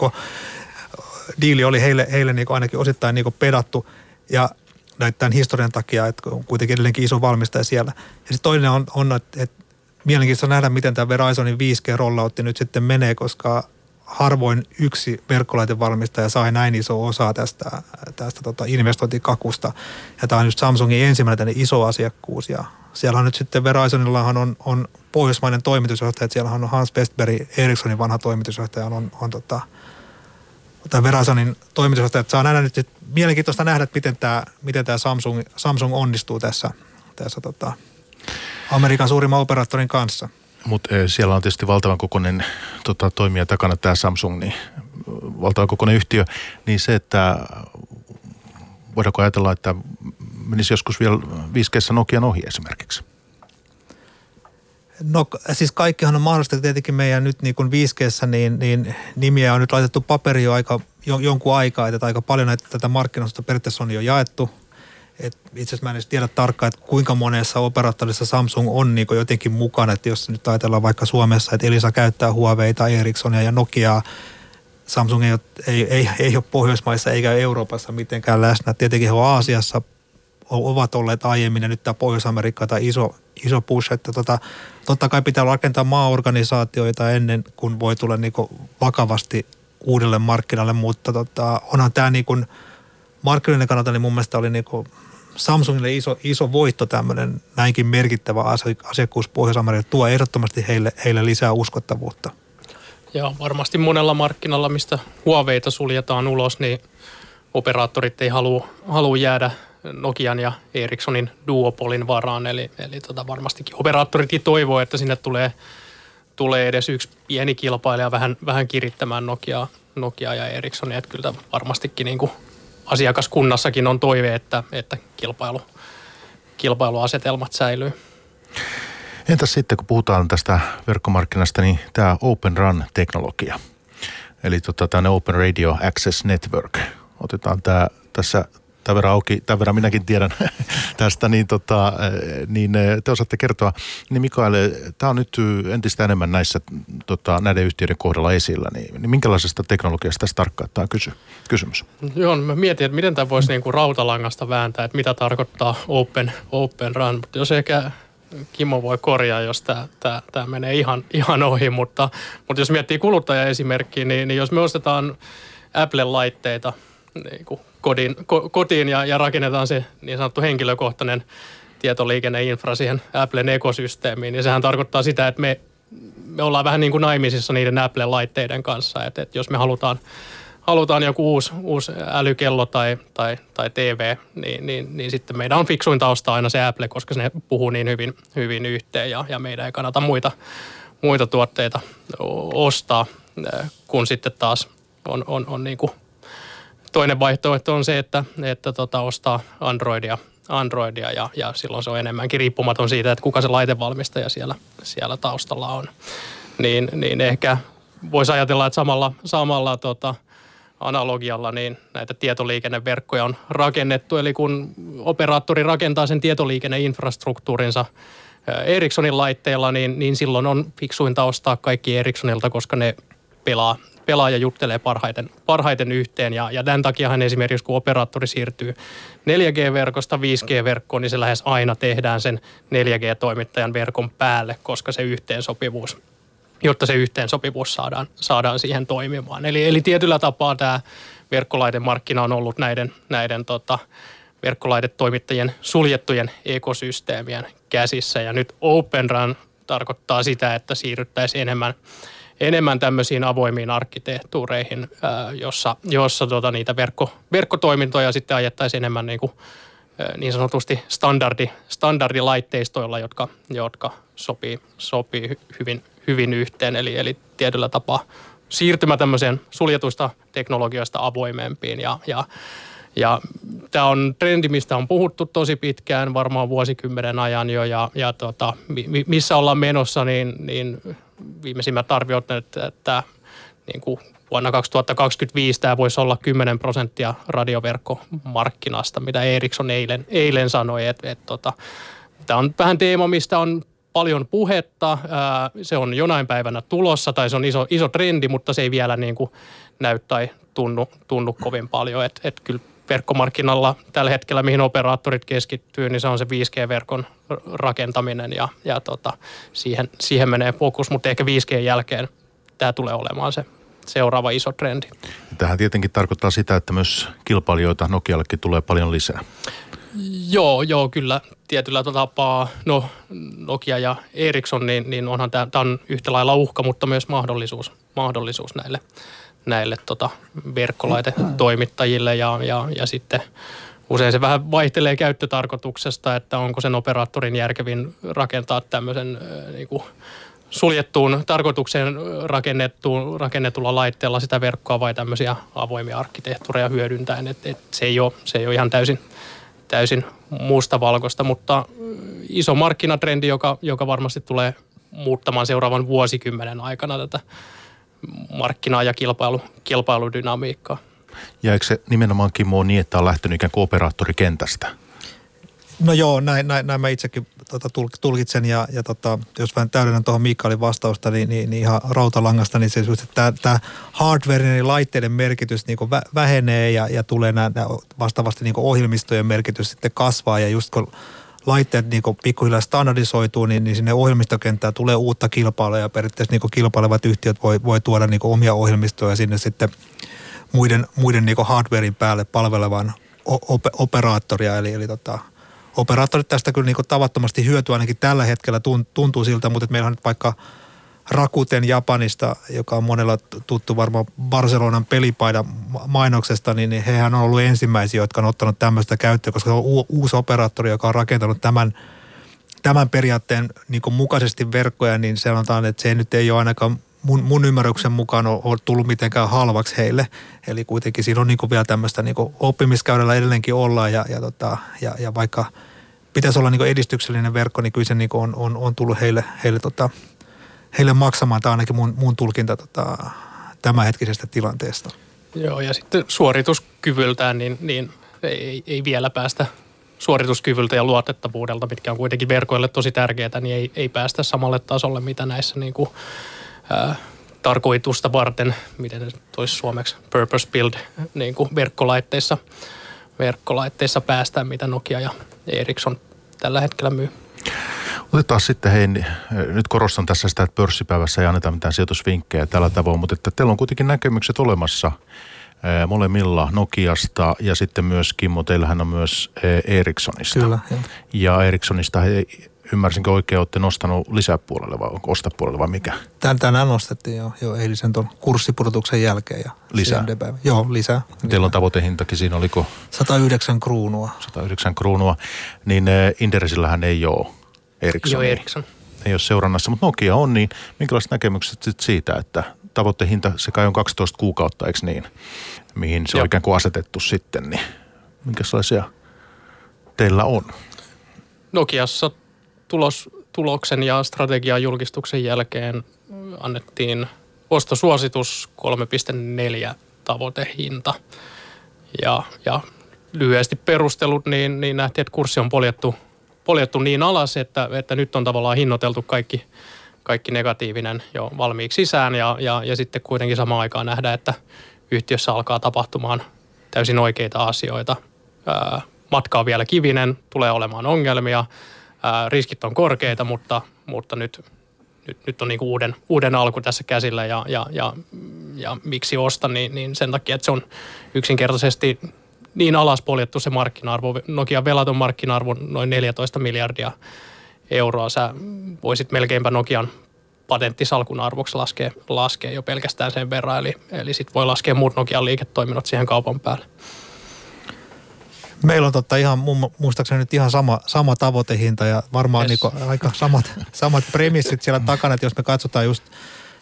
diili oli heille, heille niin ainakin osittain niin pedattu ja näiden historian takia, että on kuitenkin edelleenkin iso valmistaja siellä. Ja sitten toinen on, on että, että mielenkiintoista nähdä, miten tämä Verizonin 5G-rolloutti nyt sitten menee, koska harvoin yksi verkkolaitevalmistaja sai näin iso osa tästä, tästä tota investointikakusta. Ja tämä on just Samsungin ensimmäinen iso asiakkuus. Ja siellä on nyt sitten Verizonillahan on, on pohjoismainen toimitusjohtaja, siellä on Hans Westberg, Ericssonin vanha toimitusjohtaja, on, on tota, tai Verasonin toimitusjohtaja, että saa nähdä nyt, mielenkiintoista nähdä, että miten tämä, miten tämä Samsung, Samsung onnistuu tässä, tässä tota, Amerikan suurimman operaattorin kanssa. Mutta eh, siellä on tietysti valtavan kokoinen tota, toimija takana tämä Samsung, niin valtavan kokoinen yhtiö, niin se, että voidaanko ajatella, että menisi joskus vielä 5 Nokian ohi esimerkiksi? No siis kaikkihan on mahdollista tietenkin meidän nyt niin kuin 5 niin, niin nimiä on nyt laitettu paperi jo aika, jo, jonkun aikaa, että aika paljon näitä tätä markkinoista periaatteessa on jo jaettu. Et itse asiassa mä en edes tiedä tarkkaan, että kuinka monessa operaattorissa Samsung on niin jotenkin mukana. Että jos nyt ajatellaan vaikka Suomessa, että Elisa käyttää Huaweita, Ericssonia ja Nokiaa, Samsung ei ole, ei, ei, ei ole Pohjoismaissa eikä Euroopassa mitenkään läsnä. Tietenkin he on Aasiassa ovat olleet aiemmin ja nyt tämä Pohjois-Amerikka tai iso, iso push, että tota, totta kai pitää rakentaa maaorganisaatioita ennen kuin voi tulla niinku vakavasti uudelle markkinalle, mutta tota, onhan tämä niinku markkinoiden kannalta niin mun mielestä oli niinku Samsungille iso, iso voitto tämmöinen näinkin merkittävä asiakkuus Pohjois-Amerikalle tuo ehdottomasti heille, heille lisää uskottavuutta. Ja varmasti monella markkinalla, mistä Huaweita suljetaan ulos, niin operaattorit ei halua, halua jäädä Nokian ja Ericssonin duopolin varaan. Eli, eli tota varmastikin operaattoritkin toivoo, että sinne tulee, tulee edes yksi pieni kilpailija vähän, vähän kirittämään Nokia, Nokia ja Ericssonia. Että kyllä varmastikin niin kuin asiakaskunnassakin on toive, että, että kilpailu, kilpailuasetelmat säilyy. Entäs sitten, kun puhutaan tästä verkkomarkkinasta, niin tämä Open Run-teknologia, eli tota, tämä Open Radio Access Network. Otetaan tämä tässä tämän verran auki, tämän verran minäkin tiedän tästä, niin, tota, niin te osaatte kertoa. Niin Mikael, tämä on nyt entistä enemmän näissä tota, näiden yhtiöiden kohdalla esillä, niin, niin minkälaisesta teknologiasta tässä tarkkaan tämä kysy, kysymys? Joo, mä mietin, että miten tämä voisi niinku rautalangasta vääntää, että mitä tarkoittaa open, open run, mutta jos ehkä Kimmo voi korjaa, jos tämä menee ihan, ihan ohi, mutta, mutta jos miettii kuluttajaesimerkkiä, niin, niin jos me ostetaan Apple-laitteita niin kuin kodin, ko, kotiin ja, ja rakennetaan se niin sanottu henkilökohtainen tietoliikenneinfra siihen Applen ekosysteemiin, niin sehän tarkoittaa sitä, että me, me ollaan vähän niin kuin naimisissa niiden Apple-laitteiden kanssa, että, että jos me halutaan, halutaan joku uusi, uusi älykello tai, tai, tai TV, niin, niin, niin sitten meidän on fiksuinta ostaa aina se Apple, koska se puhuu niin hyvin, hyvin yhteen ja, ja meidän ei kannata muita, muita tuotteita ostaa, kun sitten taas on, on, on niin kuin toinen vaihtoehto on se, että, että tota, ostaa Androidia, Androidia ja, ja silloin se on enemmänkin riippumaton siitä, että kuka se laitevalmistaja siellä, siellä taustalla on. Niin, niin ehkä voisi ajatella, että samalla, samalla tota, analogialla niin näitä tietoliikenneverkkoja on rakennettu. Eli kun operaattori rakentaa sen tietoliikenneinfrastruktuurinsa Ericssonin laitteilla, niin, niin silloin on fiksuinta ostaa kaikki Ericssonilta, koska ne pelaa, pelaa ja juttelee parhaiten, parhaiten yhteen. Ja, ja tämän takiahan esimerkiksi kun operaattori siirtyy 4G-verkosta 5G-verkkoon, niin se lähes aina tehdään sen 4G-toimittajan verkon päälle, koska se yhteensopivuus jotta se yhteensopivuus saadaan, saadaan siihen toimimaan. Eli, eli tietyllä tapaa tämä verkkolaitemarkkina on ollut näiden, näiden tota, verkkolaitetoimittajien suljettujen ekosysteemien käsissä. Ja nyt Open Run tarkoittaa sitä, että siirryttäisiin enemmän, enemmän tämmöisiin avoimiin arkkitehtuureihin, jossa, jossa tota, niitä verkko, verkkotoimintoja sitten ajettaisiin enemmän niin, kuin, niin sanotusti standardi, standardilaitteistoilla, jotka, jotka sopii, sopii hyvin, hyvin yhteen. Eli, eli tietyllä tapaa siirtymä tämmöiseen suljetuista teknologioista avoimempiin ja, ja ja tämä on trendi, mistä on puhuttu tosi pitkään, varmaan vuosikymmenen ajan jo, ja, ja tota, missä ollaan menossa, niin, niin viimeisimmät arviot, että, että niin kuin vuonna 2025 tämä voisi olla 10 prosenttia radioverkkomarkkinasta, mitä Ericsson eilen, eilen sanoi, että, että tota, tämä on vähän teema, mistä on paljon puhetta. Se on jonain päivänä tulossa tai se on iso, iso trendi, mutta se ei vielä niin kuin näy tai tunnu, tunnu kovin paljon. Että et kyllä verkkomarkkinalla tällä hetkellä, mihin operaattorit keskittyy, niin se on se 5G-verkon rakentaminen ja, ja tota, siihen, siihen menee fokus, mutta ehkä 5G jälkeen tämä tulee olemaan se seuraava iso trendi. Tähän tietenkin tarkoittaa sitä, että myös kilpailijoita Nokiallekin tulee paljon lisää. Joo, joo, kyllä tietyllä tapaa, no Nokia ja Ericsson, niin, niin onhan tämä on yhtä lailla uhka, mutta myös mahdollisuus, mahdollisuus näille näille tota, verkkolaitetoimittajille ja, ja, ja sitten usein se vähän vaihtelee käyttötarkoituksesta, että onko sen operaattorin järkevin rakentaa tämmöisen niin kuin suljettuun tarkoitukseen rakennettuun, rakennetulla laitteella sitä verkkoa vai tämmöisiä avoimia arkkitehtuureja hyödyntäen. Et, et se, ei ole, se ei ole ihan täysin, täysin muusta valkoista, mutta iso markkinatrendi, joka, joka varmasti tulee muuttamaan seuraavan vuosikymmenen aikana tätä markkinaa ja kilpailu, kilpailudynamiikkaa. Ja eikö se nimenomaan Kimmo niin, että on lähtenyt ikään kuin operaattorikentästä? No joo, näin, näin, näin mä itsekin tota, tulkitsen ja, ja tota, jos vähän täydennän tuohon Mikaelin vastausta, niin, niin, niin ihan rautalangasta, niin se just, että tämä hardware eli laitteiden merkitys niin vä, vähenee ja, ja tulee nämä, vastaavasti niin ohjelmistojen merkitys sitten kasvaa ja just kun laitteet niin pikkuhiljaa standardisoituu, niin, niin sinne ohjelmistokenttään tulee uutta kilpailua ja periaatteessa niin kilpailevat yhtiöt voi, voi tuoda niin omia ohjelmistoja sinne sitten muiden, muiden niin hardwarein päälle palvelevan op- operaattoria. Eli, eli tota, operaattorit tästä kyllä niin tavattomasti hyötyä ainakin tällä hetkellä tuntuu siltä, mutta meillä on nyt vaikka – Rakuten Japanista, joka on monella tuttu varmaan Barcelonan pelipaidan mainoksesta, niin hehän on ollut ensimmäisiä, jotka on ottanut tämmöistä käyttöön, koska se on uusi operaattori, joka on rakentanut tämän, tämän periaatteen niin mukaisesti verkkoja, niin sanotaan, että se nyt ei ole ainakaan mun, mun ymmärryksen mukaan ole, ole tullut mitenkään halvaksi heille. Eli kuitenkin siinä on niin vielä tämmöistä niin oppimiskäyrällä edelleenkin ollaan ja, ja, tota, ja, ja vaikka pitäisi olla niin edistyksellinen verkko, niin kyllä se niin on, on, on tullut heille, heille tota, heille maksamaan. Tämä on ainakin mun, mun tulkinta tota, tämänhetkisestä tilanteesta. Joo, ja sitten suorituskyvyltään, niin, niin ei, ei vielä päästä suorituskyvyltä ja luotettavuudelta, mitkä on kuitenkin verkoille tosi tärkeää, niin ei, ei päästä samalle tasolle, mitä näissä niin kuin, ää, tarkoitusta varten, miten se toisi suomeksi, purpose build niin kuin verkkolaitteissa, verkkolaitteissa päästään, mitä Nokia ja Ericsson tällä hetkellä myy. Otetaan sitten, hei, nyt korostan tässä sitä, että pörssipäivässä ei anneta mitään sijoitusvinkkejä tällä tavoin, mutta että teillä on kuitenkin näkemykset olemassa molemmilla Nokiasta ja sitten myös Kimmo, teillähän on myös Ericssonista. Kyllä. Jo. Ja Ericssonista he, ymmärsinkö oikein, olette nostanut lisäpuolelle vai onko ostapuolelle vai mikä? Tänään nostettiin jo, jo eilisen tuon kurssipudotuksen jälkeen. Ja lisää? Joo, lisää. Teillä on tavoitehintakin, siinä oliko? 109 kruunua. 109 kruunua, niin Inderesillähän ei ole Ericsson. Joo, Ericsson. Ei ole seurannassa, mutta Nokia on, niin minkälaiset näkemykset sit siitä, että tavoitehinta se kai on 12 kuukautta, eikö niin? Mihin se Joo. on ikään kuin asetettu sitten, niin minkälaisia teillä on? Nokiassa tulos, tuloksen ja strategian julkistuksen jälkeen annettiin ostosuositus 3,4 tavoitehinta. Ja, ja lyhyesti perustelut, niin, niin nähtiin, että kurssi on poljettu, poljettu niin alas, että, että nyt on tavallaan hinnoiteltu kaikki, kaikki negatiivinen jo valmiiksi sisään ja, ja, ja sitten kuitenkin samaan aikaan nähdään, että yhtiössä alkaa tapahtumaan täysin oikeita asioita. Ää, matka on vielä kivinen, tulee olemaan ongelmia, ää, riskit on korkeita, mutta, mutta nyt, nyt, nyt on niin kuin uuden, uuden alku tässä käsillä ja, ja, ja, ja miksi osta, niin, niin sen takia, että se on yksinkertaisesti niin alas poljettu se markkina-arvo. Nokian velaton markkina-arvo noin 14 miljardia euroa. Sä voisit melkeinpä Nokian patenttisalkun arvoksi laskea, laskea jo pelkästään sen verran. Eli, eli sit voi laskea muut Nokian liiketoiminnot siihen kaupan päälle. Meillä on totta ihan, muistaakseni nyt ihan sama, sama tavoitehinta ja varmaan yes. niin aika samat, samat premissit siellä takana, että jos me katsotaan just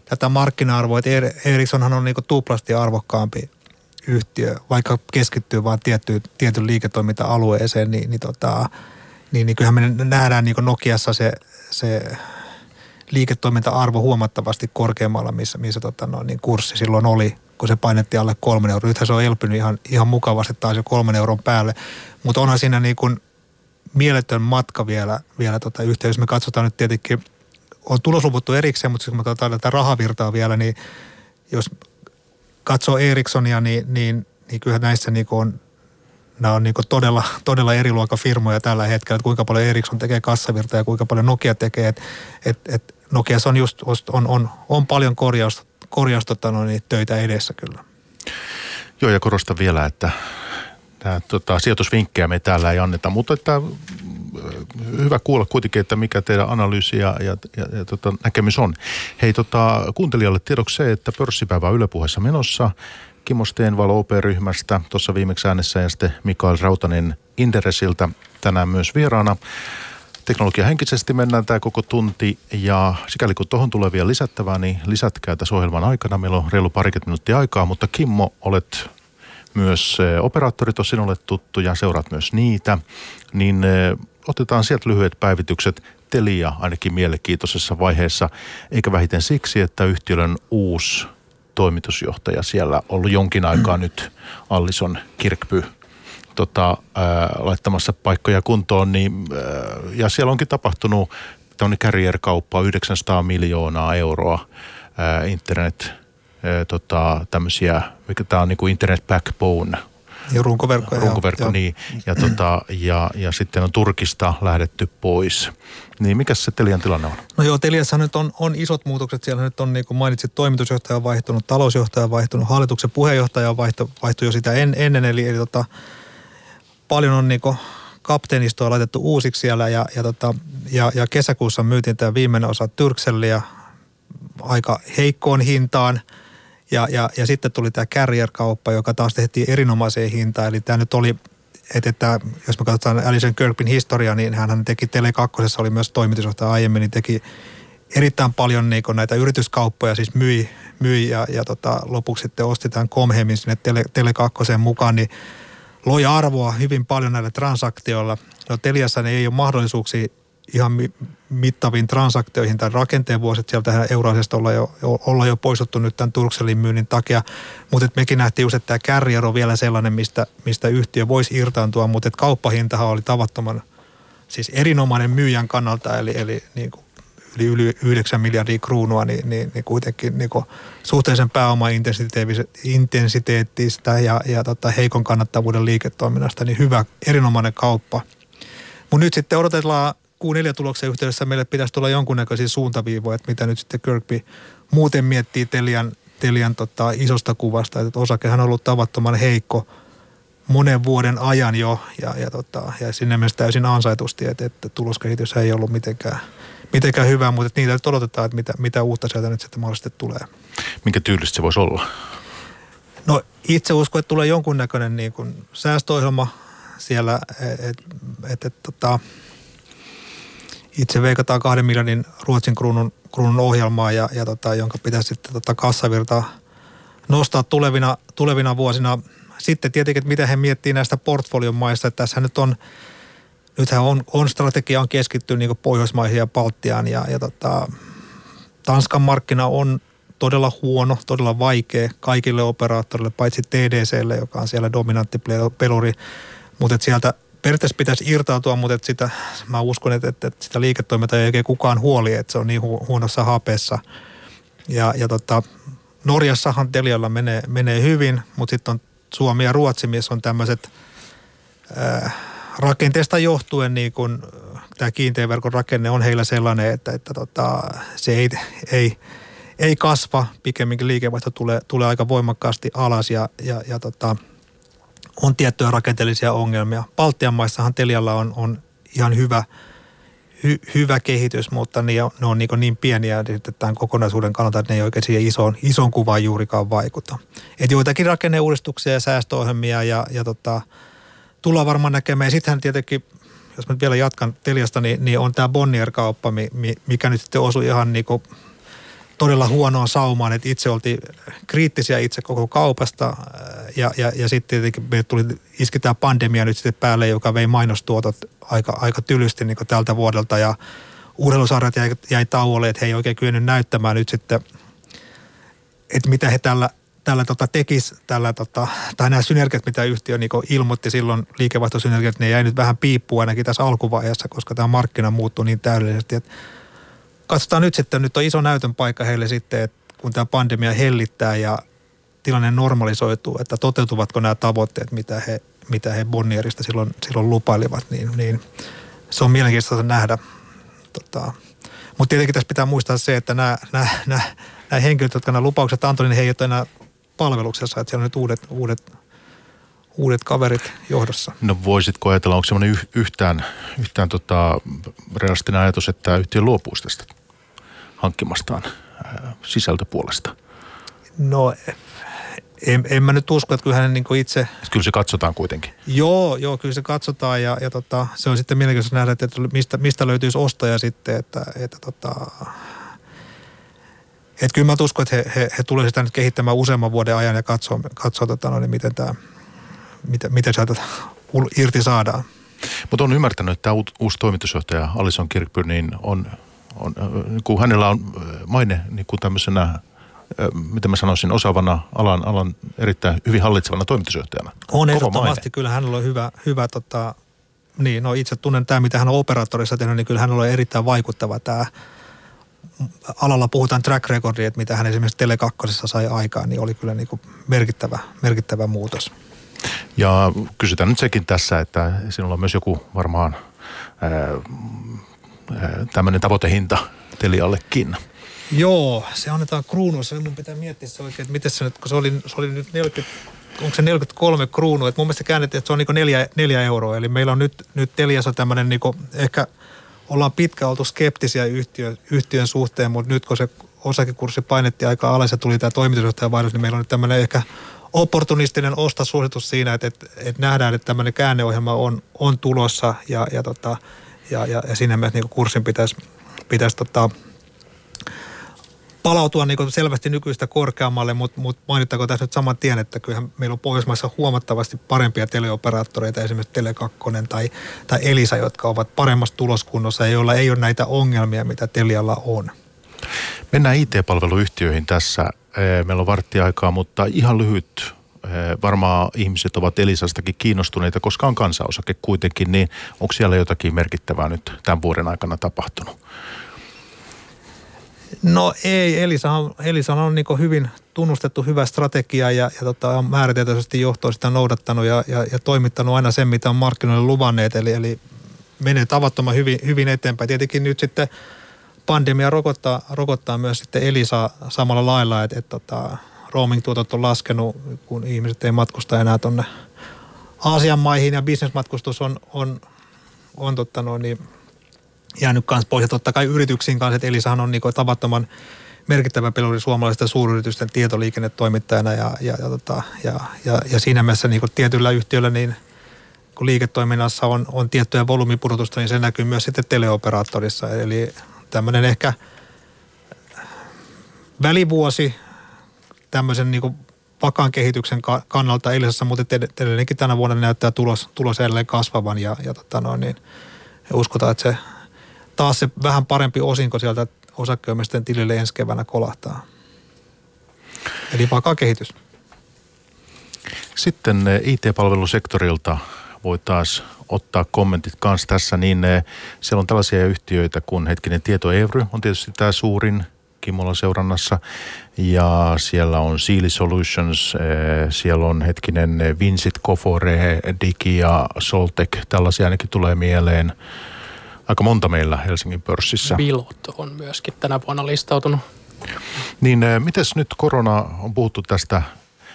tätä markkina-arvoa, että Ericssonhan on niin tuplasti arvokkaampi yhtiö, vaikka keskittyy vain tiettyyn, tietyn liiketoiminta-alueeseen, niin, niin, tota, niin, niin kyllähän me nähdään niin Nokiassa se, se liiketoiminta-arvo huomattavasti korkeammalla, missä, missä tota, no, niin kurssi silloin oli, kun se painettiin alle kolmen euroa. Nythän se on elpynyt ihan, ihan mukavasti taas jo kolmen euron päälle, mutta onhan siinä niin kuin mieletön matka vielä, vielä tota yhteydessä. Me katsotaan nyt tietenkin, on tulosluvuttu erikseen, mutta kun me katsotaan tätä rahavirtaa vielä, niin jos katsoo Ericssonia, niin, niin, niin kyllä näissä niin on nämä on niin todella, todella eri luokan firmoja tällä hetkellä, että kuinka paljon Ericsson tekee kassavirta ja kuinka paljon Nokia tekee. Et, et, et Nokiassa on, just, on, on, on paljon korjausta, tota no, niin, töitä edessä kyllä. Joo ja korostan vielä, että tämä, tota, sijoitusvinkkejä me täällä ei anneta, mutta että hyvä kuulla kuitenkin, että mikä teidän analyysi ja, ja, ja, ja tota, näkemys on. Hei tota, kuuntelijalle tiedoksi se, että pörssipäivä on ylepuheessa menossa. Kimmo Steenvalo OP-ryhmästä tuossa viimeksi äänessä ja sitten Mikael Rautanen Interesiltä tänään myös vieraana. Teknologia henkisesti mennään tämä koko tunti ja sikäli kun tuohon tulee vielä lisättävää, niin lisätkää tässä ohjelman aikana. Meillä on reilu parikymmentä minuuttia aikaa, mutta Kimmo, olet myös eh, operaattorit on sinulle tuttu ja seuraat myös niitä, niin eh, otetaan sieltä lyhyet päivitykset. Telia ainakin mielenkiintoisessa vaiheessa, eikä vähiten siksi, että yhtiön uusi toimitusjohtaja siellä ollut jonkin aikaa nyt, Allison Kirkby, tota, ää, laittamassa paikkoja kuntoon, niin, ää, ja siellä onkin tapahtunut tämmöinen carrier-kauppa, 900 miljoonaa euroa ää, internet, tota, tämmöisiä, mikä tämä on niin kuin internet backbone – ja runkoverkko. Runkoverkko, niin. Ja, tota, ja, ja sitten on Turkista lähdetty pois. Niin mikä se Telian tilanne on? No joo, Teliassa nyt on, on isot muutokset. Siellä nyt on, niin kuin mainitsit, toimitusjohtaja on vaihtunut, talousjohtaja on vaihtunut, hallituksen puheenjohtaja on vaihtu, vaihtu jo sitä en, ennen. Eli, eli tota, paljon on niin kuin kapteenistoa laitettu uusiksi siellä ja, ja, tota, ja, ja kesäkuussa myytiin tämä viimeinen osa Turksellia aika heikkoon hintaan – ja, ja, ja sitten tuli tämä carrier-kauppa, joka taas tehtiin erinomaiseen hintaan. Eli tämä nyt oli, että, että jos me katsotaan Alison Kirkbin historia, niin hän teki Tele2, oli myös toimitusjohtaja aiemmin, niin teki erittäin paljon niin näitä yrityskauppoja, siis myi, myi ja, ja tota, lopuksi sitten osti tämän Comhemin sinne Tele, Tele2 mukaan, niin loi arvoa hyvin paljon näille transaktioilla. No Teliassa ei ole mahdollisuuksia ihan mittaviin transaktioihin tai rakenteen että sieltä Eurasiasta olla jo, olla jo poistuttu nyt tämän Turkselin myynnin takia. Mutta mekin nähtiin just, että tämä Carrier on vielä sellainen, mistä, mistä yhtiö voisi irtaantua, mutta että kauppahintahan oli tavattoman, siis erinomainen myyjän kannalta, eli, eli niin kuin yli, yli 9 miljardia kruunua, niin, niin, niin kuitenkin niin kuin suhteellisen pääoma-intensiteettistä ja, ja tota heikon kannattavuuden liiketoiminnasta, niin hyvä, erinomainen kauppa. Mutta nyt sitten odotellaan Q4-tuloksen yhteydessä meille pitäisi tulla jonkunnäköisiä suuntaviivoja, että mitä nyt sitten Kirkby muuten miettii Telian, Telian tota isosta kuvasta. Että osakehan on ollut tavattoman heikko monen vuoden ajan jo ja, ja, tota, ja sinne myös täysin ansaitusti, että, että tuloskehitys ei ollut mitenkään, mitenkään hyvä, mutta että niitä nyt odotetaan, että mitä, mitä uutta sieltä nyt sitten mahdollisesti tulee. Minkä tyylistä se voisi olla? No itse uskon, että tulee jonkunnäköinen niin kuin säästöohjelma siellä, että et, et, et, tota, itse veikataan kahden miljardin Ruotsin kruunun, kruunun ohjelmaa, ja, ja tota, jonka pitäisi sitten tota kassavirtaa nostaa tulevina, tulevina vuosina. Sitten tietenkin, että miten he miettii näistä portfolion maista. Että tässä nyt on nythän on, on strategia on keskittynyt niin Pohjoismaihin ja Baltiaan ja, ja tota, Tanskan markkina on todella huono, todella vaikea kaikille operaattorille, paitsi TDClle, joka on siellä dominantti peluri, mutta sieltä periaatteessa pitäisi irtautua, mutta että sitä, mä uskon, että, että, sitä liiketoimintaa ei oikein kukaan huoli, että se on niin hu- huonossa hapeessa. Ja, ja tota, Norjassahan Telialla menee, menee hyvin, mutta sitten on Suomi ja Ruotsi, missä on tämmöiset äh, rakenteesta johtuen niin kun tämä kiinteän verkon rakenne on heillä sellainen, että, että tota, se ei, ei, ei kasva, pikemminkin liikevaihto tulee, tulee aika voimakkaasti alas ja, ja, ja tota, on tiettyjä rakenteellisia ongelmia. Baltian maissahan Telialla on, on ihan hyvä, hy, hyvä kehitys, mutta ne on, ne on niin, niin pieniä tämän kokonaisuuden kannalta, että ne ei oikein siihen isoon, isoon kuvaan juurikaan vaikuta. Et joitakin rakenneuudistuksia ja säästöohjelmia ja, ja tota, tullaan varmaan näkemään. Sittenhän tietenkin, jos mä vielä jatkan Teliasta, niin, niin on tämä Bonnier-kauppa, mikä nyt sitten osui ihan niin kuin todella huonoon saumaan, että itse oltiin kriittisiä itse koko kaupasta äh, ja, ja, ja sitten tietenkin me tuli, iski tämä pandemia nyt sitten päälle, joka vei mainostuotot aika, aika tylysti niin tältä vuodelta ja urheilusarjat jäi, jäi tauolle, että he ei oikein kyennyt näyttämään nyt sitten, että mitä he tällä, tällä tota tekis, tällä tota, tai nämä synergiat, mitä yhtiö niin ilmoitti silloin, liikevaihtosynergiat, ne jäi nyt vähän piippuun ainakin tässä alkuvaiheessa, koska tämä markkina muuttui niin täydellisesti, että katsotaan nyt sitten, nyt on iso näytön paikka heille sitten, että kun tämä pandemia hellittää ja tilanne normalisoituu, että toteutuvatko nämä tavoitteet, mitä he, mitä he Bonnierista silloin, silloin lupailivat, niin, niin se on mielenkiintoista nähdä. Tota, mutta tietenkin tässä pitää muistaa se, että nämä, nämä, nämä, nämä henkilöt, jotka nämä lupaukset antoi, niin he eivät enää palveluksessa, että siellä on nyt uudet, uudet, uudet kaverit johdossa. No voisitko ajatella, onko semmoinen yhtään, yhtään tota, realistinen ajatus, että yhtiö luopuisi tästä hankkimastaan sisältöpuolesta? No en, en mä nyt usko, että kyllä hän niin itse... Kyllä se katsotaan kuitenkin. Joo, joo, kyllä se katsotaan ja, ja tota, se on sitten mielenkiintoista nähdä, että mistä, mistä löytyisi ostaja sitten, että, että tota, et kyllä mä uskon, että he, he, he tulevat sitä nyt kehittämään useamman vuoden ajan ja katsoo, katsoo tota, no, niin miten, tämä, miten, miten sieltä irti saadaan. Mutta on ymmärtänyt, että tämä uusi toimitusjohtaja Alison Kirkby, niin on, on, kun hänellä on maine niin kuin tämmöisenä mitä mä sanoisin, osaavana alan, alan erittäin hyvin hallitsevana toimitusjohtajana. On ehdottomasti, kyllä hänellä on hyvä, hyvä tota, niin, no itse tunnen tämä, mitä hän on operaattorissa tehnyt, niin kyllä hänellä on erittäin vaikuttava tämä alalla puhutaan track recordia, että mitä hän esimerkiksi Tele2 sai aikaan, niin oli kyllä niin kuin merkittävä, merkittävä muutos. Ja kysytään nyt sekin tässä, että sinulla on myös joku varmaan tämmöinen tavoitehinta Teliallekin. Joo, se annetaan kruunuissa. Mun pitää miettiä se oikein, että miten se nyt, kun se oli, se oli nyt 40, onko se 43 kruunua. Että mun mielestä käännettiin, että se on niin neljä, neljä euroa. Eli meillä on nyt, nyt Teliassa tämmöinen niin ehkä ollaan pitkään oltu skeptisiä yhtiön, yhtiön suhteen, mutta nyt kun se osakekurssi painettiin aika alas ja tuli tämä toimitusjohtajan niin meillä on nyt tämmöinen ehkä opportunistinen ostasuositus siinä, että, että, että nähdään, että tämmöinen käänneohjelma on, on tulossa ja, ja, tota, ja, ja, ja siinä mielessä niin kurssin pitäisi, pitäisi tota, palautua niin selvästi nykyistä korkeammalle, mutta, mutta mainittaako tässä nyt saman tien, että kyllähän meillä on Pohjoismaissa huomattavasti parempia teleoperaattoreita, esimerkiksi Tele2 tai, tai Elisa, jotka ovat paremmassa tuloskunnossa ja joilla ei ole näitä ongelmia, mitä Telialla on. Mennään IT-palveluyhtiöihin tässä. Meillä on varttiaikaa, mutta ihan lyhyt varmaan ihmiset ovat Elisastakin kiinnostuneita, koska on kansanosake kuitenkin, niin onko siellä jotakin merkittävää nyt tämän vuoden aikana tapahtunut? No ei, Elisa on, Elisa on niin hyvin tunnustettu hyvä strategia ja, ja tota, on määriteltävästi johtoa sitä noudattanut ja, ja, ja, toimittanut aina sen, mitä on markkinoille luvanneet. Eli, eli menee tavattoman hyvin, hyvin eteenpäin. Tietenkin nyt sitten pandemia rokottaa, rokottaa myös sitten Elisa samalla lailla, että, että tota, roaming-tuotot on laskenut, kun ihmiset ei matkusta enää tuonne Aasian maihin ja bisnesmatkustus on, on, on totta noin, niin jäänyt kanssa pois. Ja totta kai yrityksiin kanssa, että Elisahan on niin tavattoman merkittävä peluri suomalaisten suuryritysten tietoliikennetoimittajana ja, ja, ja, tota, ja, ja, ja siinä mielessä niin tietyllä yhtiöllä niin kun liiketoiminnassa on, on tiettyjä volyymipudotusta, niin se näkyy myös sitten teleoperaattorissa. Eli tämmöinen ehkä välivuosi tämmöisen niin vakaan kehityksen kannalta eilisessä, mutta edelleenkin tänä vuonna näyttää tulos, tulos edelleen kasvavan ja, ja tota noin, niin, uskotaan, että se taas se vähän parempi osinko sieltä osakkeenomistajien tilille ensi keväänä kolahtaa. Eli vakaa kehitys. Sitten eh, IT-palvelusektorilta voi taas ottaa kommentit kanssa tässä, niin eh, siellä on tällaisia yhtiöitä kuin hetkinen Tieto Evry on tietysti tämä suurin Kimmola seurannassa ja siellä on Sealy Solutions, eh, siellä on hetkinen Vincit, Kofore, Digi ja Soltec, tällaisia ainakin tulee mieleen. Aika monta meillä Helsingin pörssissä. Bilot on myöskin tänä vuonna listautunut. Niin, mites nyt korona on puhuttu tästä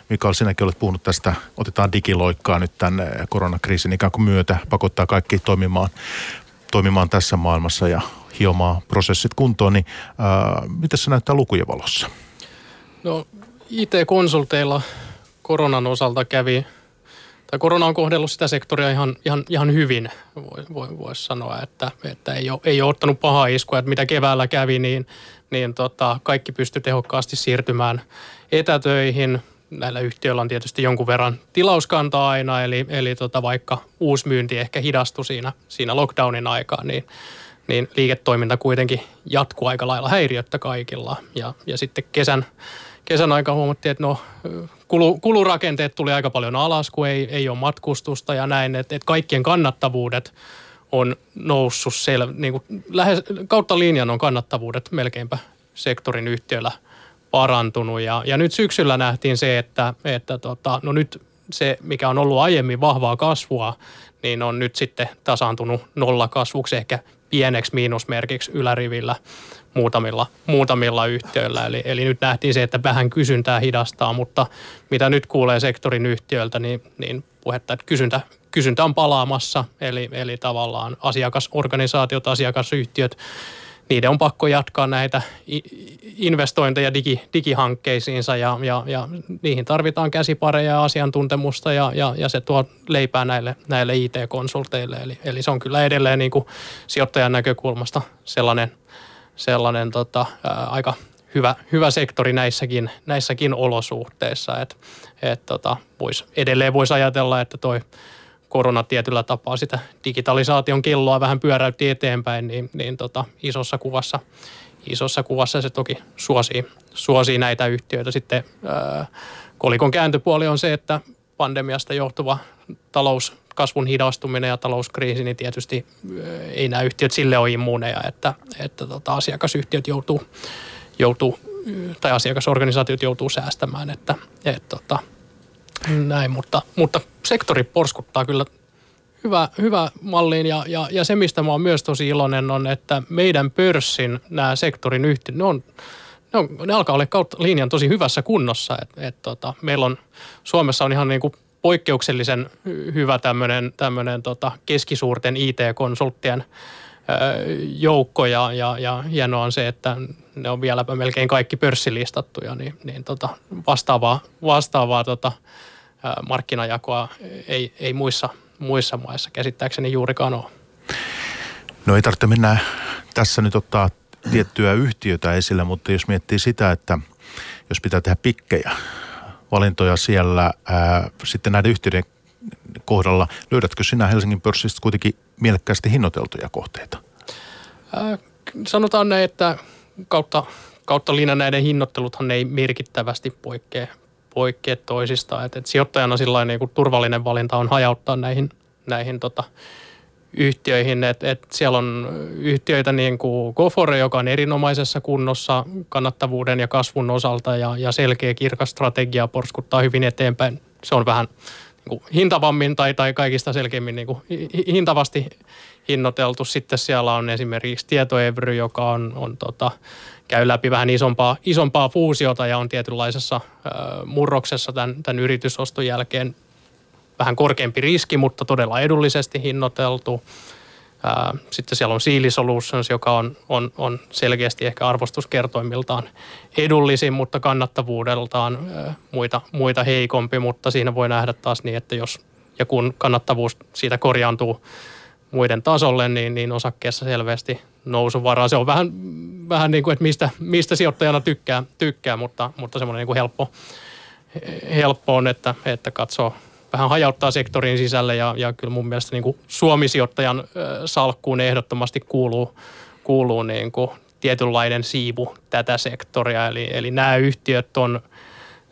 Mikael, sinäkin olet puhunut tästä, otetaan digiloikkaa nyt tämän koronakriisin ikään kuin myötä, pakottaa kaikki toimimaan, toimimaan tässä maailmassa ja hiomaan prosessit kuntoon, niin ää, miten se näyttää lukujen valossa? No IT-konsulteilla koronan osalta kävi, tai korona on kohdellut sitä sektoria ihan, ihan, ihan hyvin, voisi voi, voi sanoa, että, että ei, ole, ei ole ottanut pahaa iskua, että mitä keväällä kävi, niin, niin tota, kaikki pystyi tehokkaasti siirtymään etätöihin, näillä yhtiöillä on tietysti jonkun verran tilauskantaa aina, eli, eli tota, vaikka myynti ehkä hidastui siinä, siinä lockdownin aikaan, niin, niin liiketoiminta kuitenkin jatkuu aika lailla häiriöttä kaikilla. Ja, ja sitten kesän, kesän aika huomattiin, että no, kulu, kulurakenteet tuli aika paljon alas, kun ei, ei ole matkustusta ja näin, että, että kaikkien kannattavuudet on noussut sel, niin kuin lähes, kautta linjan on kannattavuudet melkeinpä sektorin yhtiöllä – parantunut. Ja, ja nyt syksyllä nähtiin se, että, että tota, no nyt se, mikä on ollut aiemmin vahvaa kasvua, niin on nyt sitten tasaantunut nollakasvuksi, ehkä pieneksi miinusmerkiksi ylärivillä muutamilla, muutamilla yhtiöillä. Eli, eli nyt nähtiin se, että vähän kysyntää hidastaa, mutta mitä nyt kuulee sektorin yhtiöiltä, niin, niin puhetta, että kysyntä, kysyntä on palaamassa. Eli, eli tavallaan asiakasorganisaatiot, asiakasyhtiöt niiden on pakko jatkaa näitä investointeja digi, digihankkeisiinsa ja, ja, ja niihin tarvitaan käsipareja ja asiantuntemusta ja, ja, ja se tuo leipää näille, näille IT-konsulteille. Eli, eli se on kyllä edelleen niin kuin sijoittajan näkökulmasta sellainen, sellainen tota, ää, aika hyvä, hyvä sektori näissäkin, näissäkin olosuhteissa. Et, et tota, vois, edelleen voisi ajatella, että toi korona tietyllä tapaa sitä digitalisaation kelloa vähän pyöräytti eteenpäin, niin, niin tota, isossa, kuvassa, isossa kuvassa se toki suosii, suosii näitä yhtiöitä. Sitten ää, kolikon kääntöpuoli on se, että pandemiasta johtuva talouskasvun hidastuminen ja talouskriisi, niin tietysti ei nämä yhtiöt sille ole immuuneja, että, että tota, asiakasyhtiöt joutuu, joutuu tai asiakasorganisaatiot joutuu säästämään, että, että tota, näin, mutta, mutta sektori porskuttaa kyllä hyvä, hyvä malliin ja, ja, ja se, mistä mä oon myös tosi iloinen on, että meidän pörssin nämä sektorin yhtiöt, ne on ne, on, ne alkaa olla kautta linjan tosi hyvässä kunnossa. Et, et tota, meillä on, Suomessa on ihan niin kuin poikkeuksellisen hyvä tämmöinen, tota keskisuurten IT-konsulttien joukko ja, ja, ja hienoa on se, että ne on vieläpä melkein kaikki pörssilistattuja, niin, niin tota, vastaavaa, vastaavaa tota, markkinajakoa ei, ei muissa, muissa maissa käsittääkseni juurikaan ole. No ei tarvitse mennä tässä nyt ottaa tiettyä yhtiötä esille, mutta jos miettii sitä, että jos pitää tehdä pikkejä, valintoja siellä ää, sitten näiden yhtiöiden kohdalla, löydätkö sinä Helsingin pörssistä kuitenkin mielekkäästi hinnoiteltuja kohteita? Ää, sanotaan näin, että kautta, kautta linjan näiden hinnoitteluthan ei merkittävästi poikkea, poikkea toisistaan. Et, et sijoittajana niin kuin turvallinen valinta on hajauttaa näihin, näihin tota, yhtiöihin. Et, et siellä on yhtiöitä niin kuin Gofore, joka on erinomaisessa kunnossa kannattavuuden ja kasvun osalta ja, ja selkeä kirkas strategia porskuttaa hyvin eteenpäin. Se on vähän niin hintavammin tai, tai kaikista selkeimmin niin kuin hintavasti hinnoiteltu. Sitten siellä on esimerkiksi Tietoevry, joka on, on tota, käy läpi vähän isompaa, isompaa fuusiota ja on tietynlaisessa äh, murroksessa tämän, tämän yritysoston jälkeen vähän korkeampi riski, mutta todella edullisesti hinnoiteltu. Sitten siellä on Sealy Solutions, joka on, on, on selkeästi ehkä arvostuskertoimiltaan edullisin, mutta kannattavuudeltaan muita, muita heikompi, mutta siinä voi nähdä taas niin, että jos ja kun kannattavuus siitä korjaantuu muiden tasolle, niin, niin osakkeessa selvästi nousuvaraa. Se on vähän, vähän niin kuin, että mistä, mistä sijoittajana tykkää, tykkää mutta, mutta semmoinen niin kuin helppo, helppo on, että, että katsoo vähän hajauttaa sektorin sisälle ja, ja kyllä mun mielestä niin kuin Suomi-sijoittajan salkkuun ehdottomasti kuuluu, kuuluu niin kuin tietynlainen siivu tätä sektoria. Eli, eli nämä yhtiöt on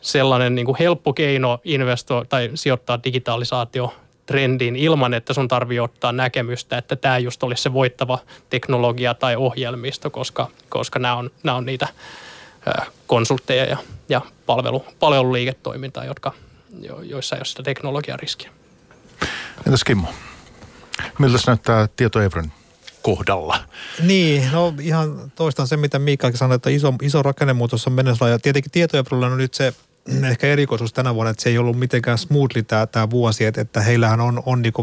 sellainen niin kuin helppo keino investoida tai sijoittaa digitalisaatio trendiin ilman, että sun tarvii ottaa näkemystä, että tämä just olisi se voittava teknologia tai ohjelmisto, koska, koska nämä, on, nämä on niitä konsultteja ja, ja palvelu, palveluliiketoimintaa, jotka, joissa ei ole sitä teknologian riskiä. Entäs Kimmo? Miltä se näyttää tietoevron kohdalla? Niin, no ihan toistan se, mitä Miikkakin sanoi, että iso, iso rakennemuutos on mennessä. Ja tietenkin tietoevrolla on nyt se ehkä erikoisuus tänä vuonna, että se ei ollut mitenkään smoothly tämä, tämä vuosi, että, että heillähän on, on niin